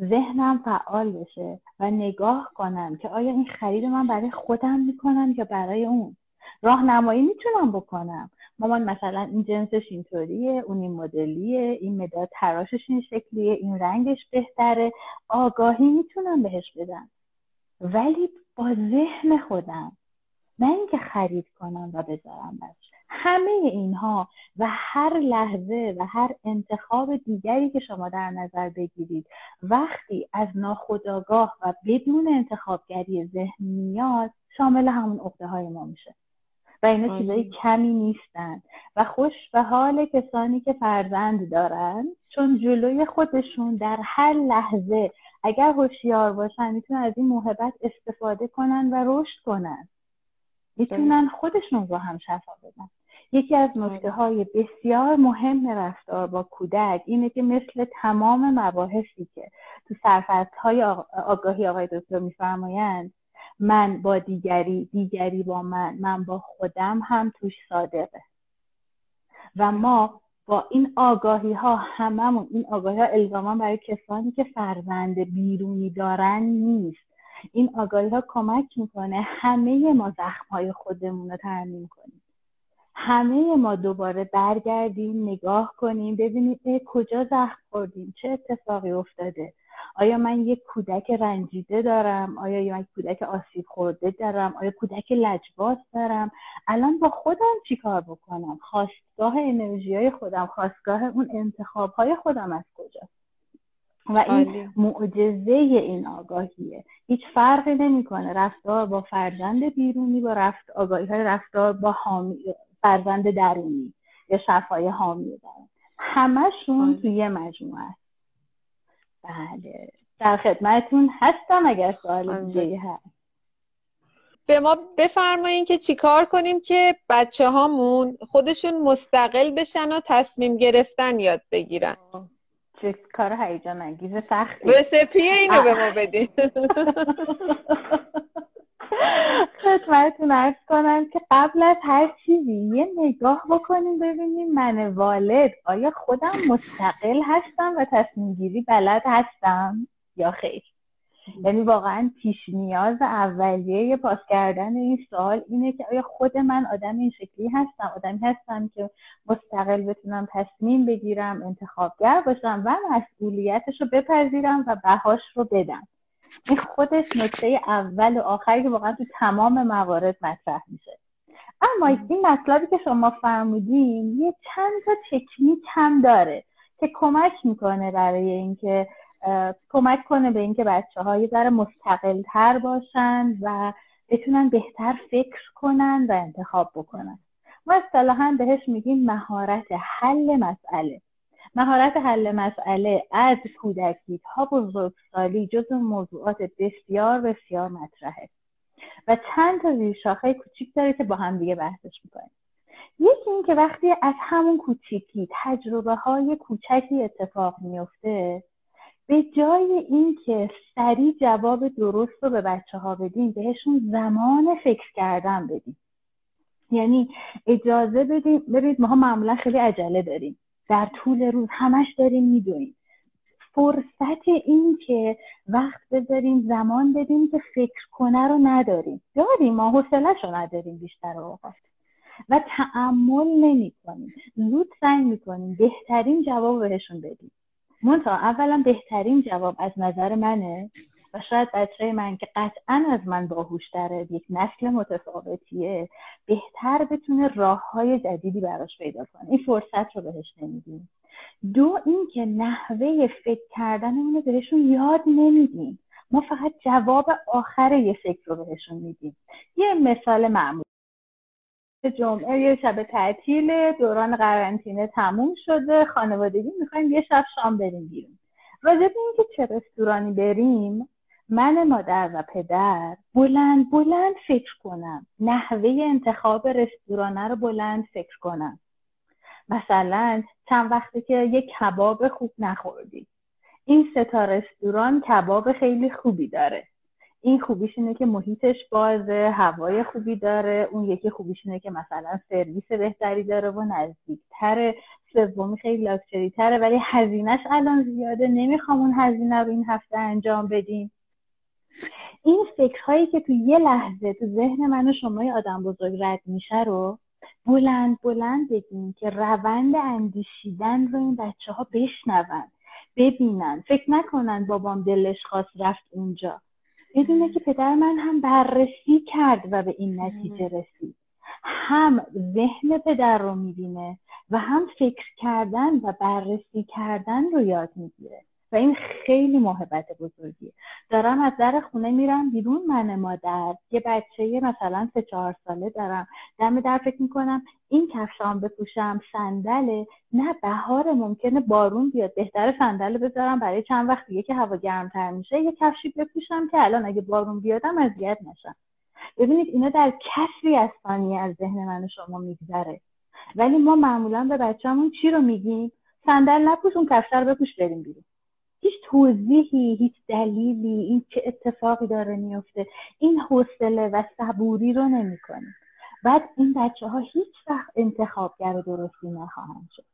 ذهنم فعال بشه و نگاه کنم که آیا این خرید من برای خودم می‌کنم یا برای اون. راهنمایی می‌تونم بکنم. مامان مثلا این جنسش اینطوریه اون این مدلیه این مداد تراشش این شکلیه این رنگش بهتره. آگاهی می‌تونم بهش بدم. ولی با ذهن خودم. نه اینکه خرید کنم و بذارم بچه همه اینها و هر لحظه و هر انتخاب دیگری که شما در نظر بگیرید وقتی از ناخودآگاه و بدون انتخابگری ذهن میاد شامل همون عقده های ما میشه. و اینا چیزای کمی نیستن. و خوش به حال کسانی که فرزند دارن چون جلوی خودشون در هر لحظه اگر هوشیار باشن می‌تونن از این محبت استفاده کنن و رشد کنن. می‌تونن خودشون رو هم شفا بدن. یکی از نکته های بسیار مهم رفتار با کودک اینه که مثل تمام مباحثی که تو سرفست های آگاهی آقای دکتر میفرمایند من با دیگری دیگری با من من با خودم هم توش صادقه. و ما با این آگاهی ها هممون این آگاهی ها الزاما برای کسانی که فرزند بیرونی دارن نیست. این آگاهی ها کمک می‌کنه همه ما زخم های خودمون رو ترمیم کنیم. همه ما دوباره برگردیم نگاه کنیم ببینیم کجا زخم خوردیم چه اتفاقی افتاده. آیا من یک کودک رنجیده دارم؟ آیا یک کودک آسیب خورده دارم؟ آیا کودک لجباز دارم؟ الان با خودم چیکار بکنم؟ خواستگاه انرژی های خودم خواستگاه اون انتخاب های خودم از کجاست؟ و این معجزه این آگاهیه. هیچ فرقی نمی‌کنه. رفتار با فرزند بیرونی با رفت آگاهی های رفتار با حامی فرزند درونی یا شفای حامی دارن. همشون توی یه مجموعه. است بله. در خدمتون هستم اگر سوال دیگه هست. به ما بفرمایین که چیکار کنیم که بچه هامون خودشون مستقل بشن و تصمیم گرفتن یاد بگیرن. چه کار هیجان انگیز سختی. رسپی اینو به ما بدین. خدمتتون ارز کنم که قبل از هر چیزی یه نگاه بکنیم ببینیم من والد آیا خودم مستقل هستم و تصمیم گیری بلد هستم یا خیر؟ یعنی واقعا پیش نیاز اولیه پاس کردن این سوال اینه که آیا خود من آدم این شکلی هستم؟ آدمی هستم که مستقل بتونم تصمیم بگیرم انتخابگر باشم و مسئولیتش رو بپذیرم و بهاش رو بدم. این خودش نکته اول و آخری که واقعا تو تمام موارد مطرح میشه. اما این مطلبی که شما فرمودین یه چند تا تکنیک هم داره که کمک می‌کنه برای اینکه کمک کنه به اینکه بچه های یه ذره مستقل تر باشن و بتونن بهتر فکر کنن و انتخاب بکنن. ما اصطلاحا بهش میگیم مهارت حل مسئله. مهارت حل مسئله از کودکی تا بزرگسالی جز موضوعات بسیار بسیار مطرحه. و چند تا زیر شاخه کوچیک داره که با هم دیگه بحثش می‌کنیم. یکی این که وقتی از همون کوچیکی تجربه های کوچکی اتفاق میفته به جای اینکه سریع جواب درست رو به بچه ها بدیم بهشون زمان فکر کردن بدیم. یعنی اجازه بدیم ببینید ما معمولا خیلی عجله داریم. در طول روز همش داریم می‌دونیم فرصت این که وقت بذاریم زمان بدیم که فکر کنه رو نداریم. داریم ما حوصلهش رو نداریم بیشتر اوقات. و تعمل نمی کنیم زود سعی می‌کنیم بهترین جواب بهشون بدیم. منتها اولا بهترین جواب از نظر منه. و شاید بچه من که قطعا از من باهوشتره یک نسل متفاوتیه بهتر بتونه راه های جدیدی براش پیدا کنه. این فرصت رو بهش نمیدیم. دو اینکه نحوه فکر کردنمون رو بهشون یاد نمیدیم. ما فقط جواب آخر یه فکر رو بهشون میدیم. یه مثال معمول. جمعه یه شب تعطیل دوران قرنطینه تموم شده خانوادگی می‌خوایم یه شب شام بریم بیرون. راجع به اینکه چه رستورانی بریم من مادر و پدر بلند بلند فکر کنم. نحوه انتخاب رستورانه رو بلند فکر کنم. مثلا چند وقتی که یک کباب خوب نخوردی. این ستا رستوران کباب خیلی خوبی داره. این خوبیش اینه که محیطش بازه هوای خوبی داره. اون یکی خوبیش اینه که مثلا سرویس بهتری داره و نزدیکتره سومی خیلی لاکچری تره ولی هزینهش الان زیاده. نمی‌خوام اون هزینه رو این هفته انجام بدیم. این فکرهایی که تو یه لحظه تو ذهن من و شما آدم بزرگ رد میشه رو بلند بلند بگیم که روند اندیشیدن رو این بچه ها بشنون ببینن. فکر نکنن بابام دلش خواست رفت اونجا. بدونه که پدر من هم بررسی کرد و به این نتیجه رسید. هم ذهن پدر رو می‌بینه و هم فکر کردن و بررسی کردن رو یاد می‌گیره. و این خیلی محبت بزرگیه. دارم از در خونه میرم بیرون من مادر یه بچه مثلا سه چهار ساله دارم. دم در فکر می‌کنم این کفشام بپوشم صندله نه بهار ممکنه بارون بیاد. بهتر صندل بذارم برای چند وقت دیگه که هوا گرمتر میشه یه کفشی بپوشم که الان اگه بارون بیادم اذیت نشم. ببینید اینا در کسری از ثانیه از ذهن من و شما میگذره. ولی ما معمولا به بچه‌مون چی رو میگیم؟ صندل نپوش اون کفش رو بپوش بریم بیرون. هیچ توضیحی هیچ دلیلی این چه اتفاقی داره میفته این حوصله و صبوری رو نمی‌کنه. بعد این بچه ها هیچ وقت انتخابگر درستی نخواهند شد.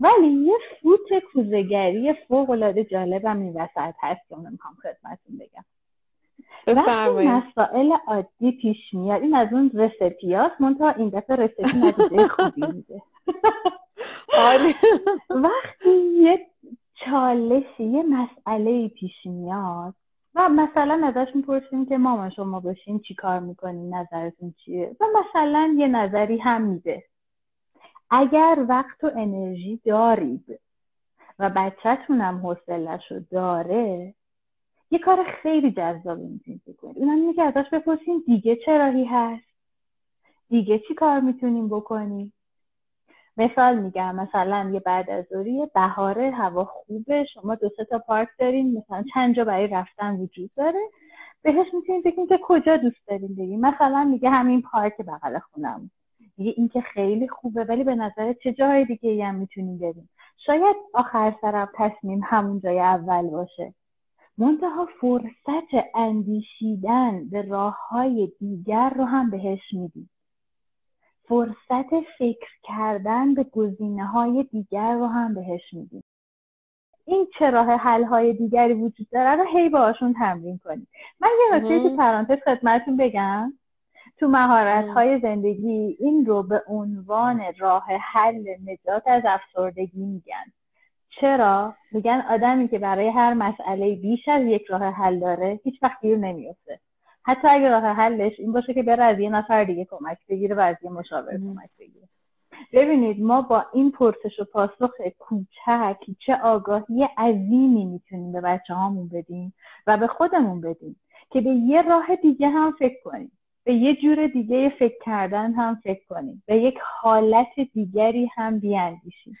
ولی یه فوت کوزگری فوق العاده جالبم این وسط هست که می‌خوام خدمتتون بگم. وقتی مسائل عادی پیش میاد این از اون رسپی هاست منتها این دفعه رسپی نتیجه خوبی میده. وقتی یه چالشی یه مسئله پیش میاد و مثلا ازش می‌پرسیم که مامان شما باشین چی کار می‌کنین نظرتون چیه؟ و مثلا یه نظری هم میده. اگر وقت و انرژی دارید و بچهتون هم حوصلش رو داره یه کار خیلی جذابی می‌تونید بکنید. اونم اینه ازش بپرسین دیگه چه راهی هست؟ دیگه چی کار می‌تونیم بکنیم؟ مثال میگم مثلا یه بعد از ظهری بهاره هوا خوبه شما دو سه تا پارک دارین مثلا چند جا برای رفتن وجود داره. بهش می‌تونید بگین که کجا دوست دارین بریم مثلا میگه همین پارک بغل خونم میگه این که خیلی خوبه ولی به نظر چه جای دیگه هم می‌تونیم بریم شاید آخر سرم تصمیم همون جای اول باشه. منتها فرصت اندیشیدن به راه های دیگر رو هم بهش میدیم فرصت فکر کردن به گزینه های دیگر رو هم بهش میدیم. این چه راه حل های دیگری وجود داره رو هی باشون تمرین کنیم. من یه نکته تو پرانتز خدمتتون بگم. تو مهارت های زندگی این رو به عنوان راه حل نجات از افسردگی میگن. چرا؟ میگن آدمی که برای هر مسئله بیش از یک راه حل داره هیچ وقت گیر نمیفته حتی اگه راه حلش این باشه که بره از یه نفر دیگه کمک بگیره و از یه مشاور کمک بگیره. ببینید ما با این پرسش و پاسخ کوچک چه آگاهی عظیمی می‌تونیم به بچه هامون بدیم و به خودمون بدیم که به یه راه دیگه هم فکر کنیم. به یه جور دیگه فکر کردن هم فکر کنیم. به یک حالت دیگری هم بیاندیشیم.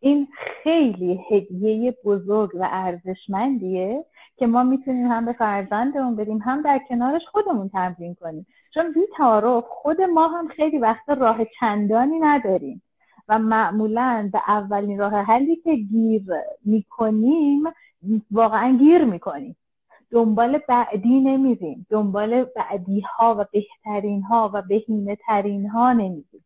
این خیلی هدیه بزرگ و ارزشمندیه که ما می‌تونیم هم به فرزندمون بدیم هم در کنارش خودمون تمرین کنیم. چون بی تعارف خود ما هم خیلی وقت راه چندانی نداریم. و معمولا به اولین راه حلی که گیر می‌کنیم واقعا گیر می‌کنیم. دنبال بعدی نمیریم. دنبال بعدی ها و بهترین ها و بهینه ترین ها نمیریم.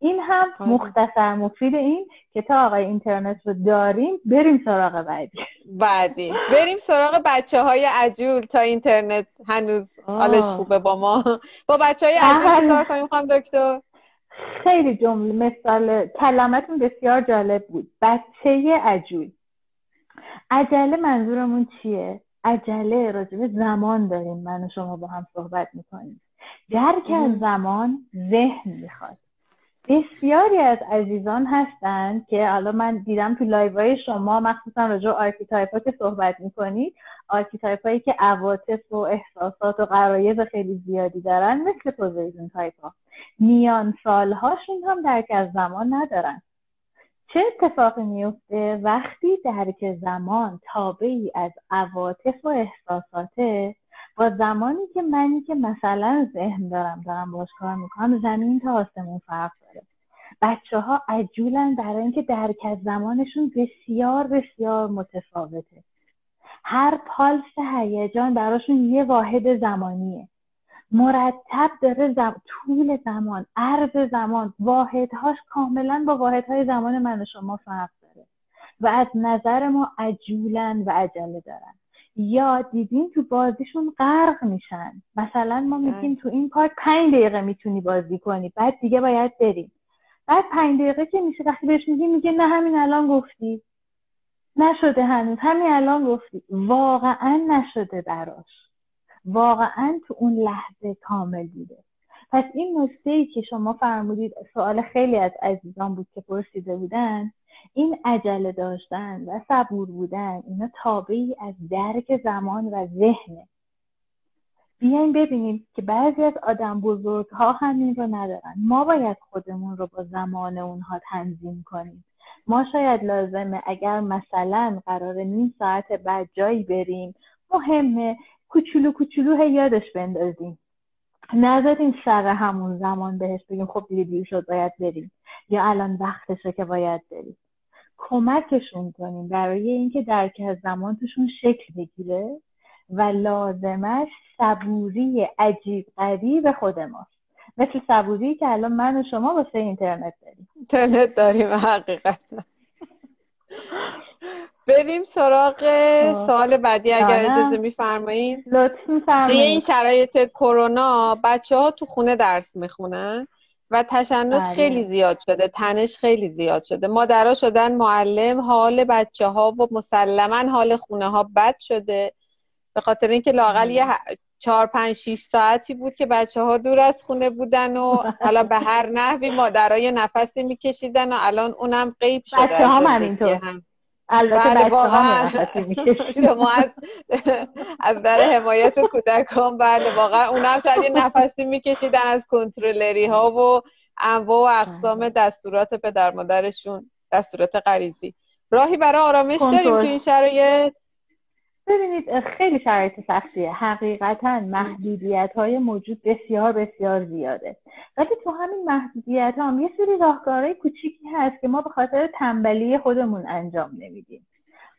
این هم. مختصر مفید این که تا آقای اینترنت رو داریم بریم سراغ بعدی. بعدی. بریم سراغ بچه های عجول تا اینترنت هنوز حالش خوبه با ما. با بچه های عجول کار کنیم خواهم دکتر؟ خیلی جمله مثال کلمتون بسیار جالب بود. بچه عجول. عجله منظورمون چیه؟ عجله راجب زمان داریم من و شما با هم صحبت می‌کنیم. درک از زمان ذهن می‌خواد. بسیاری از عزیزان هستند که حالا من دیدم تو live شما مخصوصا راجب archetype ها که صحبت می‌کنید archetype هایی که عواطف و احساسات و غرایز خیلی زیادی دارن مثل پوزیشن تایپ ها میان سالهاشون هم درک از زمان ندارن. چه اتفاقی میفته وقتی درک زمان تابعی از عواطف و احساساته؟ با زمانی که منی که مثلا ذهن دارم دارم باش کار می‌کنم زمین تا آسمون فرق داره. بچه ها عجولن برای اینکه درک از زمانشون بسیار بسیار متفاوته. هر پالس هیجان براشون یه واحد زمانیه. مرتب داره زم... طول زمان عرض زمان واحدهاش کاملا با واحدهای زمان من و شما فرق داره. و از نظر ما عجولن و عجله دارن. یا دیدیم تو بازیشون غرق میشن. مثلا ما میگیم تو این پارک پنج دقیقه می‌تونی بازی کنی بعد دیگه باید بریم. بعد پنج دقیقه که میشه وقتی بهش میگی میگه نه همین الان گفتی. نشده هنوز. همین الان گفتی. واقعا نشده براش. واقعا تو اون لحظه کامل بوده. پس این نکته ای که شما فرمودید سوال خیلی از عزیزان بود که پرسیده بودن این عجله داشتن و صبور بودن اینا تابعی از درک زمان و ذهنه بیاین ببینیم که بعضی از آدم بزرگ ها همین رو ندارن. ما باید خودمون رو با زمان اونها تنظیم کنیم. ما شاید لازمه اگر مثلا قرار نیم ساعت بعد جایی بریم مهمه کوچولو کوچولو یادش بندازیم. نذاریم سر همون زمان بهش بگیم خب دیگه دیر شد باید بریم. یا الان وقتشه که باید بریم. کمکشون کنیم. برای اینکه درک از زمان توشون شکل بگیره و لازمش صبوری عجیب غریب خود ماست. مثل صبوری که الان من و شما واسه اینترنت داریم. اینترنت داریم حقیقت بریم سراغ سوال بعدی اگر بله. اجازه میفرمایید توی این شرایط کرونا بچه ها تو خونه درس می‌خونن و تشنج بله. خیلی زیاد شده تنش خیلی زیاد شده. مادرها شدن معلم حال بچه ها و مسلما حال خونه ها بد شده. به خاطر اینکه لاقل یه چهار پنج شیش ساعتی بود که بچه ها دور از خونه بودن و حالا به هر نحوی مادرای نفسی میکشیدن و الان اونم غیب شده بچه هم همینطور. البته بله واقعا. شما از, از در حمایت کودکان بله واقعا. اونم شاید یه نفسی میکشیدن از کنترلری ها و انواع و اقسام بله. دستورات پدر مادرشون دستورات غریزی. راهی برای آرامش داریم تو این شرایط ببینید خیلی شرایط سختیه. حقیقتا محدودیت های موجود بسیار بسیار زیاده. ولی تو همین محدودیت هم یه سری راهکارهای کوچیکی هست که ما به خاطر تنبلی خودمون انجام نمیدیم.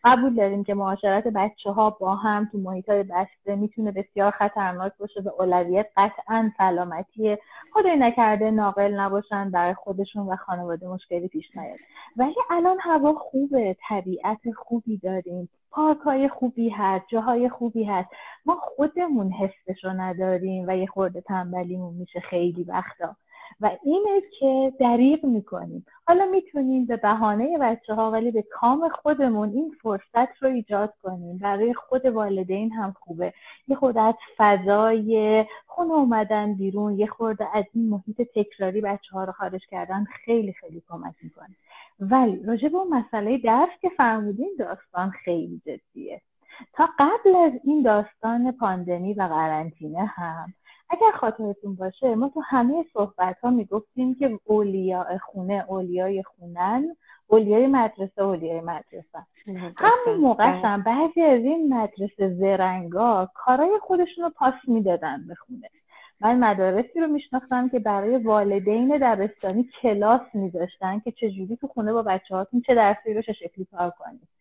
قبول داریم که معاشرت بچه ها با هم تو محیط های بسته می‌تونه بسیار خطرناک باشه به اولویت قطعا سلامتی خدای نکرده ناقل نباشن برای خودشون و خانواده مشکلی پیش نیاد. ولی الان هوا خوبه طبیعت خوبی داریم. پارک های خوبی هست جاهای خوبی هست. ما خودمون حسشو نداریم و یه خورده تنبلیمون میشه خیلی وقتا. و اینه که دریغ می‌کنیم. حالا می‌تونیم به بهانه بچه ها ولی به کام خودمون این فرصت رو ایجاد کنیم. برای خود والدین هم خوبه. یه خورده از فضای خونه اومدن بیرون یه خورده از این محیط تکراری بچه ها رو خارج کردن خیلی خیلی کمک می‌کنه. ولی راجع به اون مسئله درس که فرمودین داستان خیلی جدیه. تا قبل از این داستان پاندمی و قرنطینه هم اگر خاطرتون باشه ما تو همه صحبت ها می‌گفتیم که اولیاء خونه اولیای خونن اولیای مدرسه اولیای مدرسه. همون موقع هم بعضی از این مدرسه زرنگا کارای خودشون رو پاس می‌دادن به خونه. من مدارسی رو میشناختم که برای والدین دبستانی کلاس میذاشتن که چجوری تو خونه با بچه هاتون چه درسی رو چه شکلی کار کنید.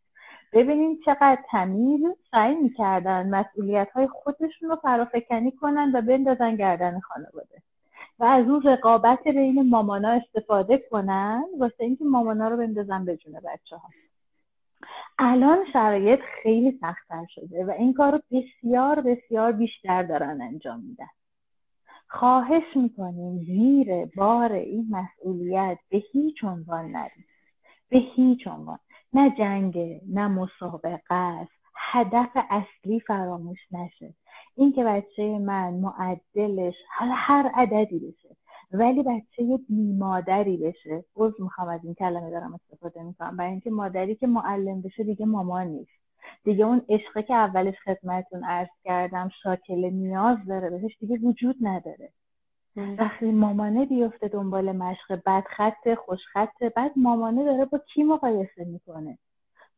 ببینیم چقدر تمیز سعی می‌کردن مسئولیت های خودشون رو فرافکنی کنن و بندازن گردن خانواده. و از اون رقابت بین مامانا استفاده کنن واسه اینکه مامانا رو بندازن به جون بچه ها الان شرایط خیلی سختتر شده و این کار رو بسیار بسیار بیشتر دارن انجام میدن. خواهش می‌کنیم زیر بار این مسئولیت به هیچ عنوان نریم به هیچ عنوان. نه جنگ نه مسابقه است. هدف اصلی فراموش نشه. اینکه بچه من معدلش حالا هر عددی بشه ولی بچه بی مادری بشه. عذر می‌خوام از این کلمه دارم استفاده می‌کنم. برای اینکه مادری که معلم بشه دیگه مامان نیست. دیگه اون عشقه که اولش خدمتون عرض کردم شاکل نیاز داره بهش دیگه وجود نداره. وقتی مامانه بیفته دنبال مشق بد خط خوش خط بعد مامانه داره با کی مقایسه می‌کنه؟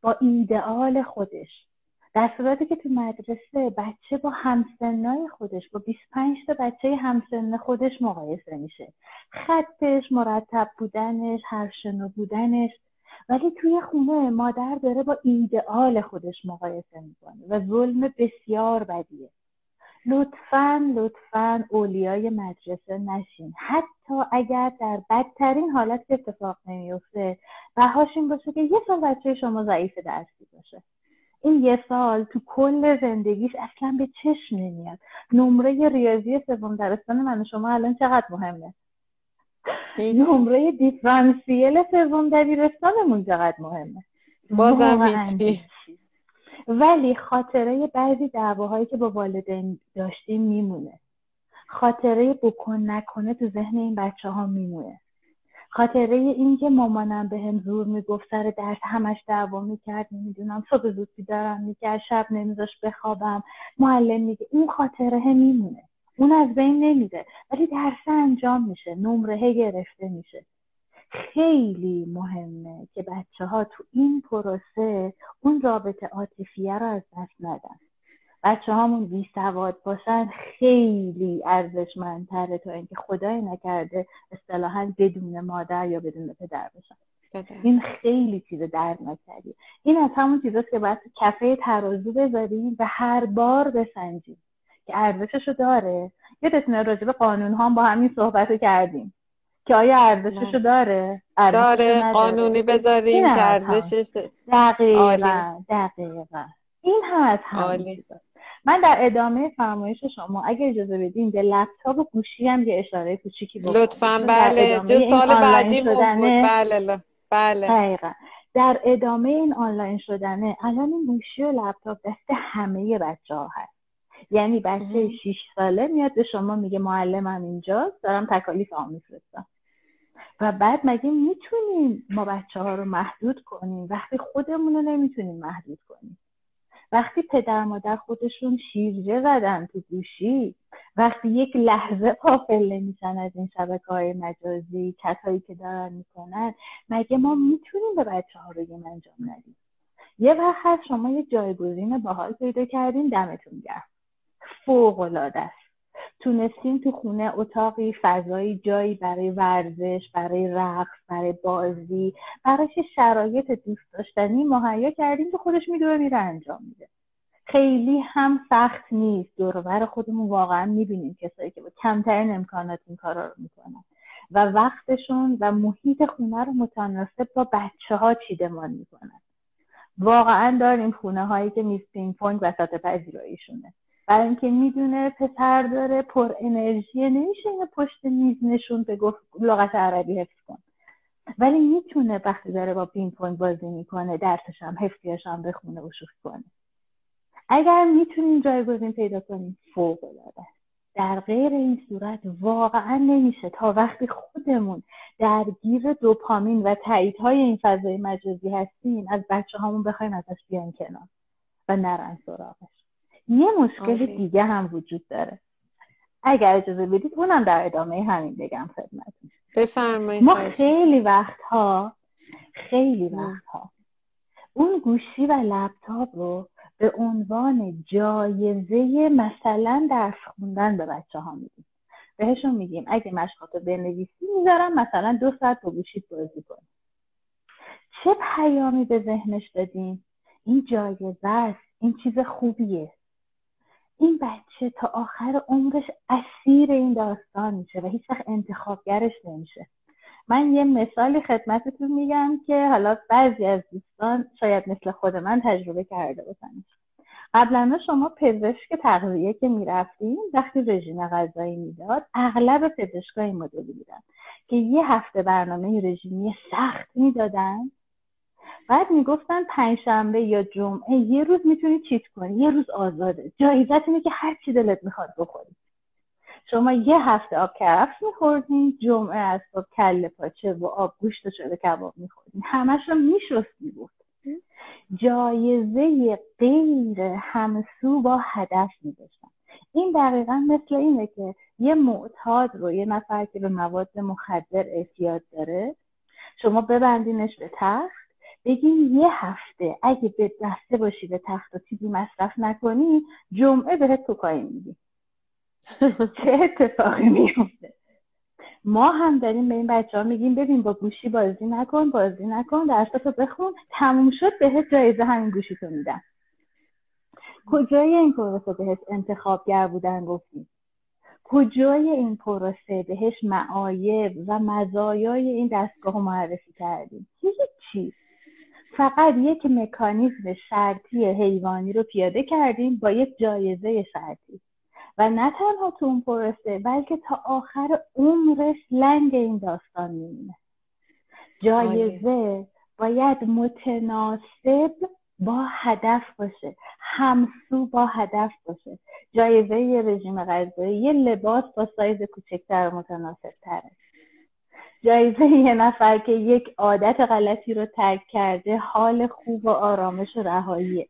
با ایدئال خودش. در صورتی که تو مدرسه بچه با همسنای خودش با 25 تا بچه همسن خودش مقایسه میشه. خطش مرتب بودنش هرشنو بودنش. ولی توی خونه مادر داره با ایدئال خودش مقایسه می‌کنه و ظلم بسیار بدیه. لطفا لطفا اولیای مدرسه نشین. حتی اگر در بدترین حالت اتفاق نمیفته بهاش این باشه که یه سال بچه شما ضعیف درسی باشه. این یه سال تو کل زندگیش اصلا به چشم نمیاد. نمره ریاضی سوم درستان من و شما الان چقدر مهمه؟ نمره دیفرانسیل سوم دبیرستانمون چقدر مهمه؟ بازم هیچی. ولی خاطره بعضی دعواهایی که با والدین داشتیم میمونه. خاطره بکن نکنه تو ذهن این بچه ها میمونه. خاطره این که مامانم به هم زور می‌گفت سر درس همش دعوا می‌کرد نمی‌دونم صبح زود بیدارم می‌کرد شب نمیذاش بخوابم. معلم میگه اون خاطره میمونه. اون از بین نمیده ولی درس انجام میشه. نمره گرفته میشه. خیلی مهمه که بچه ها تو این پروسه اون رابطه عاطفیه رو از دست ندن. بچه هامون بی سواد باشن خیلی ارزشمندتره تا اینکه خدای نکرده اصطلاحا بدون مادر یا بدون پدر باشن. این خیلی چیز دردناکتریه. این از همون چیزاست که باید کفه ترازو بذاریم و هر بار بسنجیم که ارزشش رو داره. یادتونه راجع به قانون ها با همین صحبت کردیم. که آیا ارزششو داره؟ داره قانونی بذاریم که ارزشش دقیقا دقیقا. این هم از همین من در ادامه فرمایش شما اگه اجازه بدین به لپتاپ و گوشی هم یه اشاره کوچیکی بکنم لطفا بله. دو سال بعدی بود. بله بله. در ادامه این آنلاین شدنه الان این گوشی و لپتاپ دست همه بچه ها هست. یعنی بچه 6 ساله میاد به شما میگه معلمم اینجاست دارم تکالیف آمیفرستم و بعد مگه می‌تونیم ما بچه ها رو محدود کنیم؟ وقتی خودمون رو نمی‌تونیم محدود کنیم. وقتی پدر مادر خودشون شیرجه زدن تو گوشی وقتی یک لحظه قافل نمیشن از این شبکه های مجازی کسایی که دارن می‌کنن مگه ما می‌تونیم به بچه ها رو یه انجام ندیم؟ یه وقت هست شما یه جایگزین باحال پیدا کردین دمتون گرم. فوق العاده تونستیم تو خونه اتاقی فضایی جایی برای ورزش برای رقص برای بازی براش شرایط دوست داشتنی مهیا کردیم که خودش میدوه میره انجام میده. خیلی هم سخت نیست. دورور خودمون واقعا می‌بینیم کسایی که با کمترین امکانات این کارا رو می‌کنن. و وقتشون و محیط خونه رو متناسب با بچه ها چیدمان می‌کنن. واقعا داریم خونه هایی که میز پینگ پونگ وسط پذیراییشونه. برای اینکه می‌دونه پسر داره پر انرژی نمیشه اینو پشت میز نشوند گفت لغت عربی حفظ کن. ولی می‌تونه وقتی داره با پینگ پونگ بازی می‌کنه درسش هم حفظیش هم بخونه و شوخی کنه. اگر می‌تونیم جایگزین پیدا کنیم فوق العاده در غیر این صورت واقعا نمیشه. تا وقتی خودمون درگیر دوپامین و تاییدهای این فضای مجازی هستیم از بچه هامون بخوایم ازش بیان کنار و نرن سراغش. یه مشکل. دیگه هم وجود داره. اگر اجازه بدید اونم در ادامه همین بگم خدمتتون. بفرمایید ما خیلی وقتها خیلی وقتها اون گوشی و لپتاپ رو به عنوان جایزه مثلا درس خوندن به بچه ها میدیم. بهشون میگیم اگه مشقات رو بنویسی می‌ذارم مثلا دو ساعت با گوشیت بازی کن چه پیامی به ذهنش دادیم؟ این جایزه است این چیز خوبیه. این بچه تا آخر عمرش اسیر این داستان میشه و هیچ وقت انتخابگرش نمیشه. من یه مثالی خدمتتون میگم که حالا بعضی از دوستان شاید مثل خود من تجربه کرده باشن. قبلا شما پزشک تغذیه که می‌رفتیم وقتی رژیم غذایی می‌داد اغلب پزشکای مدلی بودن که یه هفته برنامه رژیمی سخت می‌دادن. بعد می‌گفتن پنجشنبه یا جمعه یه روز می‌تونی چیت کنی یه روز آزاده. جایزت اینه که هر چی دلت می‌خواد بخوری. شما یه هفته آب کرفس میخوردین جمعه از صبح کله پاچه و آب گوشت شده کباب میخوردین. همش رو میشستی بود. جایزه غیر همسو با هدف میداشتن این دقیقا مثل اینه که یه معتاد رو یه نفر که به مواد مخدر احتیاط داره شما ببندینش به تخت بگین یه هفته اگه به دسته باشی به تخت و چیزی مصرف نکنی جمعه بهت کوکائین میدی چه اتفاقی میفته؟ ما هم داریم به این بچه ها میگیم ببین با گوشی بازی نکن بازی نکن درستو بخون تموم شد بهت جایزه همین گوشی تو میدن کجای این پروسه بهت انتخابگر بودن گفتیم؟ کجای این پروسه بهش معایب و مزایای این دستگاه معرفی کردیم؟ هیچ فقط یک مکانیزم شرطی حیوانی رو پیاده کردیم با یک جایزه شرطی. و نه تنها تو اون پروسه بلکه تا آخر عمرش لنگ این داستان میمونه. جایزه باید متناسب با هدف باشه. همسو با هدف باشه. جایزه یه رژیم غذایی یه لباس با سایز کوچکتر و متناسب تره جایزه یه نفر که یک عادت غلطی رو ترک کرده حال خوب و آرامش و رهاییه.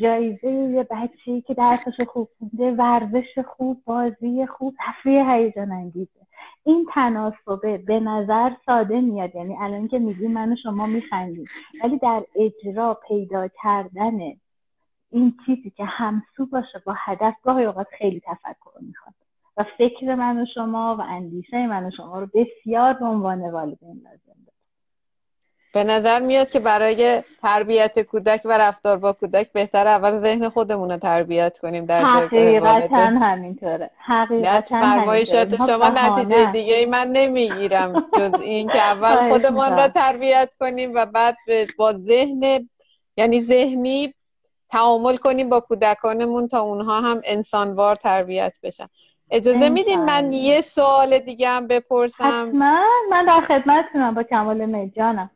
جایزه یه بچه‌ای که درسش خوب خونده ورزش خوب بازی خوب تفریح هیجان انگیزه. این تناسبه به نظر ساده میاد. یعنی الان که میگی من و شما میخندیم. ولی در اجرا پیدا کردن این چیزی که همسو باشه با هدف گاهی اوقات خیلی تفکر می‌خواد. و فکر من و شما و اندیشه من و شما رو بسیار به عنوان والدین لازم به نظر میاد که برای تربیت کودک و رفتار با کودک بهتر اول ذهن خودمون رو تربیت کنیم در حقیقتا همینطوره. حقیقتا فرمایشات شما نتیجه دیگه ای من نمی‌گیرم. جز این که اول خودمان را تربیت کنیم و بعد با ذهن یعنی ذهنی تعامل کنیم با کودکانمون تا اونها هم انسانوار تربیت بشن. اجازه میدین من یه سوال دیگه هم بپرسم؟ حتما. من در خدمتتونم با کمال میجانم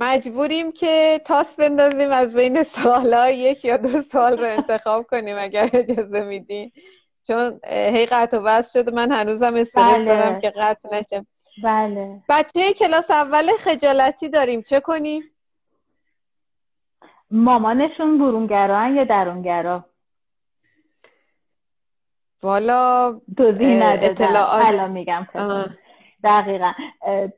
مجبوریم که تاس بندازیم از بین سوالا یک یا دو سال رو انتخاب کنیم اگر اجازه میدین. چون هی قطع و بس شده. من هنوزم استرس بله. دارم که قطع نشم بله. بچه کلاس اول خجالتی داریم. چه کنیم؟ مامانشون برونگرا یا درونگرا؟ والا توضیح اطلاعات میگم دقیقا.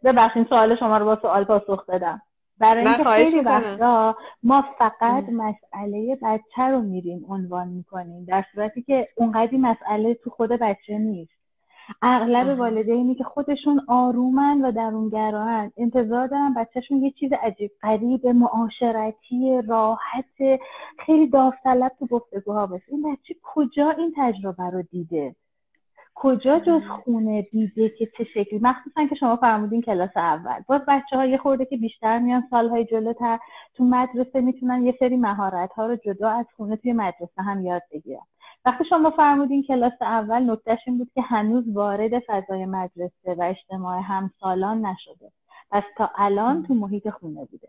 ببخشید سوال شما رو با سوال پاسخ دادم. برای اینکه خیلی وقتا ما فقط مسئله بچه رو میریم عنوان می‌کنیم در صورتی که اونقدی مسئله تو خود بچه نیست. اغلب والدینی که خودشون آرومن و درونگران. انتظار دارن بچهشون یه چیز عجیب غریب معاشرتی راحت خیلی داوطلب تو گفتگوها باشه. این بچه کجا این تجربه رو دیده؟ کجا جز خونه دیده که چه شکلی؟ مخصوصا که شما فرمودین کلاس اول. باز بچه ها یه خورده که بیشتر میان سالهای جلوتر تو مدرسه می‌تونن یه سری مهارت ها رو جدا از خونه توی مدرسه هم یاد بگیرن. وقتی شما فرمودین کلاس اول نکتهش این بود که هنوز وارد فضای مدرسه و اجتماع همسالان نشده. پس تا الان تو محیط خونه بوده.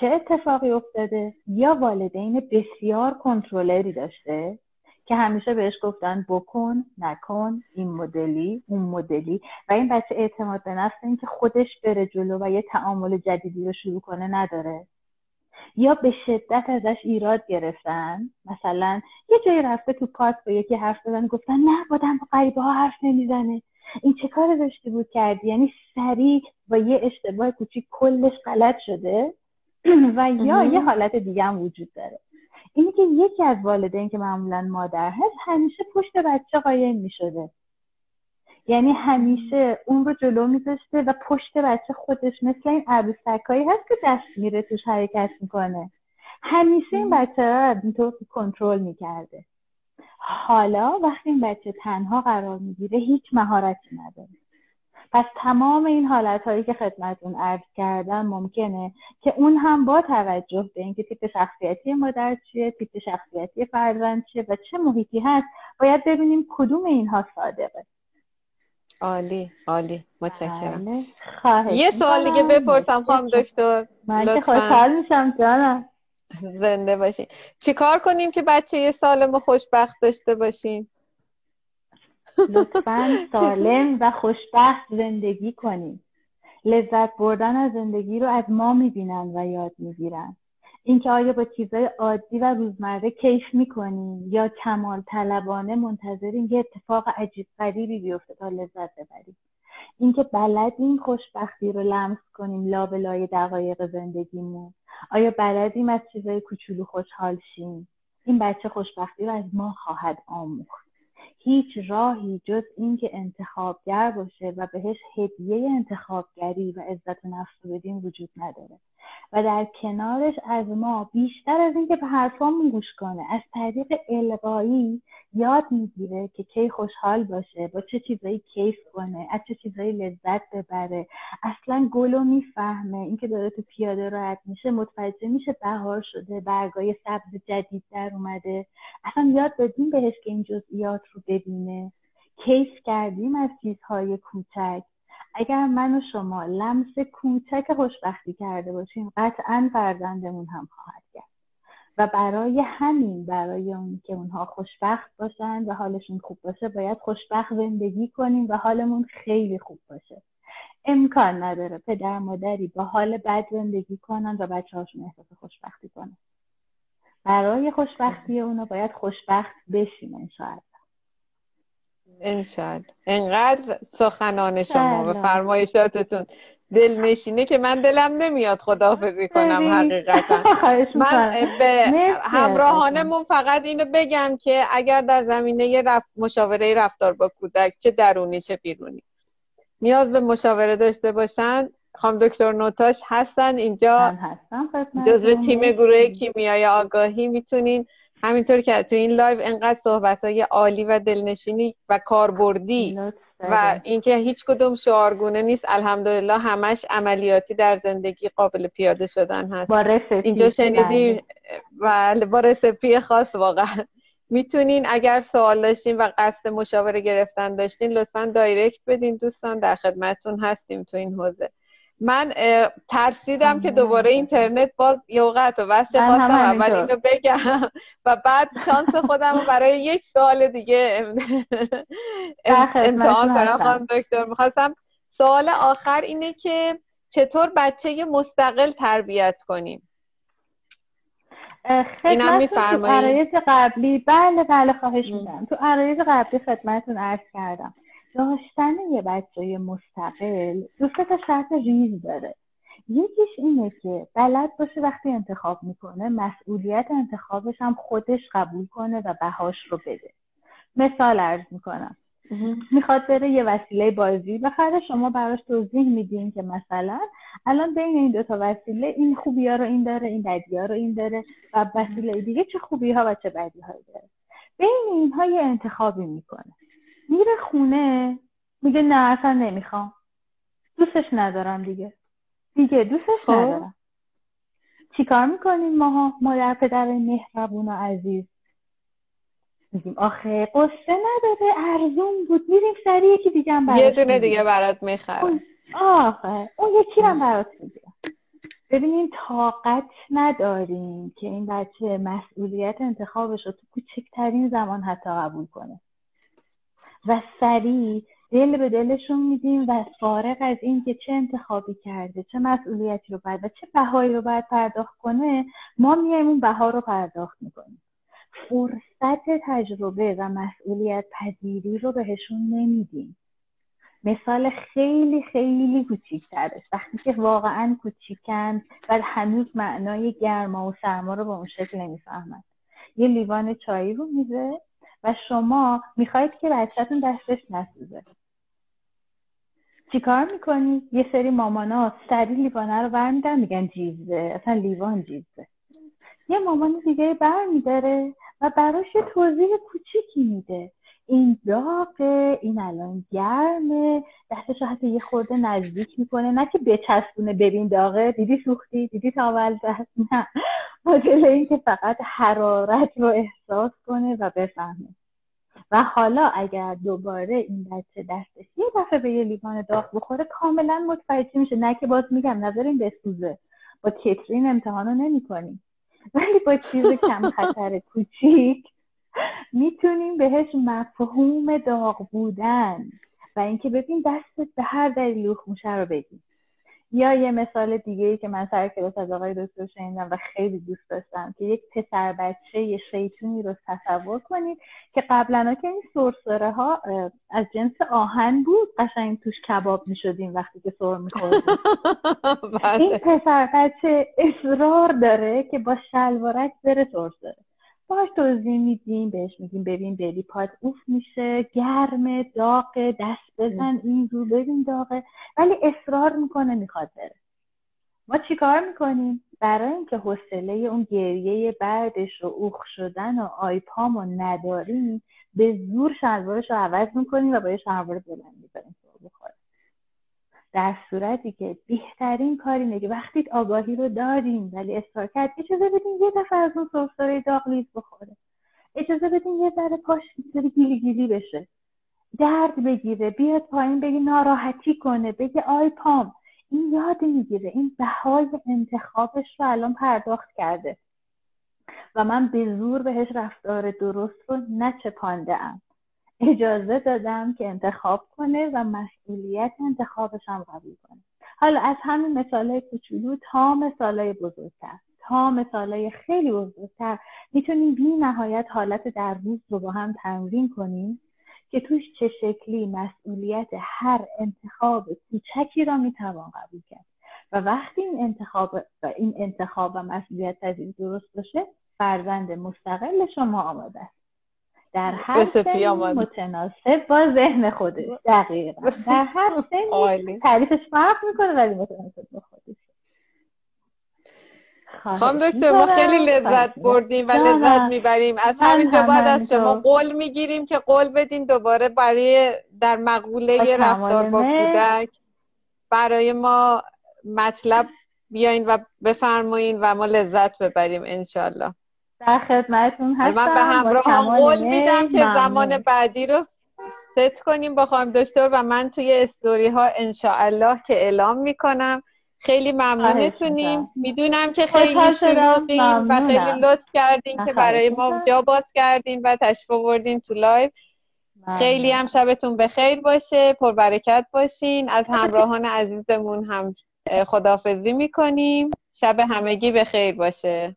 چه اتفاقی افتاده؟ یا والدین بسیار کنترلری داشته که همیشه بهش گفتن بکن نکن این مدلی اون مدلی. و این بچه اعتماد به نفس اینکه خودش بره جلو و یه تعامل جدیدی رو شروع کنه نداره. یا به شدت ازش ایراد گرفتن؟ مثلا یه جایی رفته تو پارک با یکی حرف زدن گفتن نه بادم با غریبه ها حرف نمی‌زنه. این چه کار داشتی بود کردی؟ یعنی سریع با یه اشتباه کوچیک کلش غلط شده؟ و یا یه حالت دیگه هم وجود داره. اینی که یکی از والدین که معمولا مادر هست همیشه پشت بچه قایم می شده یعنی همیشه اون رو جلو میذاشته و پشت بچه خودش مثل این عروسکایی هست که دست میره توش حرکت می‌کنه. همیشه این بچه رو اینطور کنترل می‌کرده. حالا وقتی این بچه تنها قرار می‌گیره هیچ مهارتی نداره. پس تمام این حالت هایی که خدمتون عرض کردم ممکنه که اون هم با توجه به اینکه تیپ شخصیتی مادر چیه تیپ شخصیتی فرزند چیه و چه محیطی هست باید ببینیم کدوم اینها صادقه. عالی عالی. متشکرم. بله. یه سوال دیگه بپرسم خواهم دکتر. من خوشحال میشم جانم زنده باشین. چیکار کنیم که بچه یه سالم و خوشبخت داشته باشیم؟ لطفا سالم و خوشبخت زندگی کنیم. لذت بردن از زندگی رو از ما می‌بینن و یاد می‌گیرن. اینکه آیا با چیزهای عادی و روزمره کیف می‌کنیم یا کمال طلبانه منتظریم یه اتفاق عجیب غریبی بیفته تا لذت ببریم اینکه بلدیم خوشبختی رو لمس کنیم لابلای دقایق زندگیمون. آیا بلدیم از چیزهای کوچولو خوشحال شیم؟ این بچه خوشبختی رو از ما خواهد آموخت. هیچ راهی جز اینکه انتخابگر باشه و بهش هدیه انتخابگری و عزت نفس بدیم وجود نداره. و در کنارش از ما بیشتر از اینکه به حرفامون گوش کنه از طریق القایی یاد می‌گیره که کی خوشحال باشه با چه چیزایی کیف کنه از چه چیزایی لذت ببره. اصلا گلو می‌فهمه اینکه داره تو پیاده راحت میشه متوجه میشه بهار شده برگای سبز جدید در اومده. اصلا یاد بدیم بهش که این جزئیات رو ببینه. کیف کردیم از چیزهای کوچک. اگر من و شما لمس کوچک خوشبختی کرده باشیم قطعا فرزندمون هم خواهد کرد و برای همین برای اون که اونها خوشبخت باشن و حالشون خوب باشه باید خوشبخت زندگی کنیم و حالمون خیلی خوب باشه. امکان نداره پدر مادری با حال بد زندگی کنن و بچه هاشون احساس خوشبختی کنن. برای خوشبختی اونا باید خوشبخت بشیم انشاءالله انشاءالله. انقدر سخنان شما و فرمایشاتتون دل نشینه که من دلم نمیاد خداحافظی کنم حقیقتا. من به همراهانمون فقط اینو بگم که اگر در زمینه رفت مشاوره رفتار با کودک چه درونی چه بیرونی. نیاز به مشاوره داشته باشن. خانم دکتر نوتاش هستن اینجا. جزو تیم گروه کیمیای آگاهی می‌تونین. همینطور که تو این live انقدر صحبت های عالی و دلنشینی و کاربردی و اینکه هیچ کدوم شعارگونه نیست الحمدلله همش عملیاتی در زندگی قابل پیاده شدن هست. با اینجا شنیدی؟ بله با رسپی خاص واقعا. می‌تونین اگر سوال داشتین و قصد مشاوره گرفتن داشتین لطفا دایرکت بدین دوستان در خدمتتون هستیم تو این حوزه. من ترسیدم که دوباره اینترنت باز یوقت و بس خواستم اول اینو بگم. و بعد شانس خودم رو برای یک سال دیگه امتحان کنم. خانم دکتر می‌خواستم سوال آخر اینه که چطور بچه مستقل تربیت کنیم؟ اینم تو عرایز قبلی. بله بله خواهش میدم تو عرایز قبلی خدمتتون عرض کردم. داشتن یه بچه مستقل دو تا شرط ریز داره. یکیش اینه که بلد باشه وقتی انتخاب می‌کنه مسئولیت انتخابش هم خودش قبول کنه و بهاش رو بده. مثال ارز می‌کنم. می‌خواد بره یه وسیله بازی بخره شما براش توضیح میدین که مثلا الان بین این دوتا وسیله این خوبی ها رو این داره این بدی ها رو این داره و وسیله دیگه چه خوبی ها و چه بدی ها داره. بین اینها یه انتخابی می‌کنه. میره خونه. میگه نه اصلا نمی‌خوام. دوستش ندارم دیگه. دیگه دوستش خب. ندارم. چیکار می‌کنیم ماها؟ مادر پدر مهربون و عزیز. میگیم آخه قصه نداره. ارزون بود. میریم سری یکی دیگه هم یه دونه دیگه برات می‌خرم. آخه اون یکی هم برات می‌گیرم. ببینیم طاقت نداریم که این بچه مسئولیت انتخابش رو تو کوچکترین زمان حتی قبول کنه. و سریع دل به دلشون میدیم و فارغ از این که چه انتخابی کرده چه مسئولیتی رو باید و چه بهایی رو باید پرداخت کنه ما میایم اون بها رو پرداخت می‌کنیم. فرصت تجربه و مسئولیت پذیری رو بهشون نمیدیم. مثال خیلی خیلی کوچیکترش وقتی که واقعا کوچیکن و هنوز معنای گرما و سرما رو به اون شکل نمی‌فهمند یه لیوان چایی رو میزه و شما می‌خواید که بچهتون دستش نسوزه. چیکار می‌کنی؟ یه سری مامانا سری لیوانه رو برمیدن میگن جیزه. اصلا لیوان جیزه. یه مامان دیگه برمیداره و براش یه توضیح کوچیکی میده. این داغه این الان گرمه. دستش حتی یه خورده نزدیک می‌کنه. نه که بچسبونه ببین داغه. دیدی سوختی؟ دیدی تاول دست؟ نه. مدل این که فقط حرارت رو احساس کنه و بفهمه. و حالا اگر دوباره این بچه دستش یه دفعه به یه لیوان داغ بخوره کاملا متوجه میشه. نه که باز میگم نذاریم بسوزه. با کترین امتحان رو نمی کنیم ولی با چیز کم خطر کوچیک می‌تونیم بهش مفهوم داغ بودن. و اینکه ببین دستت به هر دلیل خوشه رو بگیم یا یه مثال دیگه ای که من سر کلاس از آقای دکتر شنیدم و خیلی دوست داشتم که یک پسر بچه یه شیطونی رو تصور کنید که قبلا که این سرسره ها از جنس آهن بود قشنگ توش کباب می‌شدیم وقتی که سر میخوردیم. بله. این پسر بچه اصرار داره که با شلوارک بره سرسره. باش توضیح میدیم بهش میگیم ببین بری پات اوف میشه گرم داغ دست بزن این رو ببین داغه. ولی اصرار می‌کنه می‌خواد بره. ما چیکار می‌کنیم؟ برای اینکه حوصله اون گریه بعدش و اوخ شدن و آیپام رو نداریم به زور شلوارش رو عوض می‌کنیم و با یه شلوار بلند بخوره در صورتی که بهترین کاری اینه وقتی آگاهی رو داریم ولی اصرار کرد اجازه بدین یه دفعه از اون سرسره داغ لیز بخوره. اجازه بدین یه ذره پاش گیلی گیلی بشه. درد بگیره بیاد پایین بگی ناراحتی کنه بگه آی پام این یاد می‌گیره. این بهای انتخابش رو الان پرداخت کرده. و من به زور بهش رفتار درست رو نچپانده ام اجازه دادم که انتخاب کنه و مسئولیت انتخابش هم قبول کنه. حالا از همین مثالهای کوچولو تا مثالهای بزرگتر تا مثالهای خیلی بزرگتر می‌تونیم بی نهایت حالت در روز رو با هم تمرین کنیم که توش چه شکلی مسئولیت هر انتخاب کوچکی را می‌توان قبول کرد. و وقتی این انتخاب و این انتخاب و مسئولیت پذیری درست باشه فرزند مستقل شما آماده است. در هر سنی متناسب با ذهن خودش. دقیقا. در هر سنی تعریفش فرق می‌کنه ولی متناسب با خودش. خانم دکتر ما خیلی لذت بردیم و لذت می‌بریم. از همینجا بعد از شما قول می‌گیریم که قول بدین دوباره برای در مقوله رفتار با کودک. برای ما مطلب بیاین و بفرمایین و ما لذت ببریم انشالله در خدمتون هستم من به همراه قول میدم که زمان بعدی رو ست کنیم با خانم دکتر و من توی استوری ها انشاءالله که اعلام می‌کنم. خیلی ممنونتونیم می‌دونم که خیلی شلوغیم و خیلی لطف کردین که برای ما جا باز کردین و تشریف آوردین تو live. خیلی هم شبتون بخیر باشه. پربرکت باشین. از همراهان عزیزمون هم خدافظی می‌کنیم. شب همگی به خیر باشه.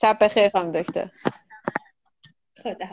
شب بخیر خانم دکتر. خدا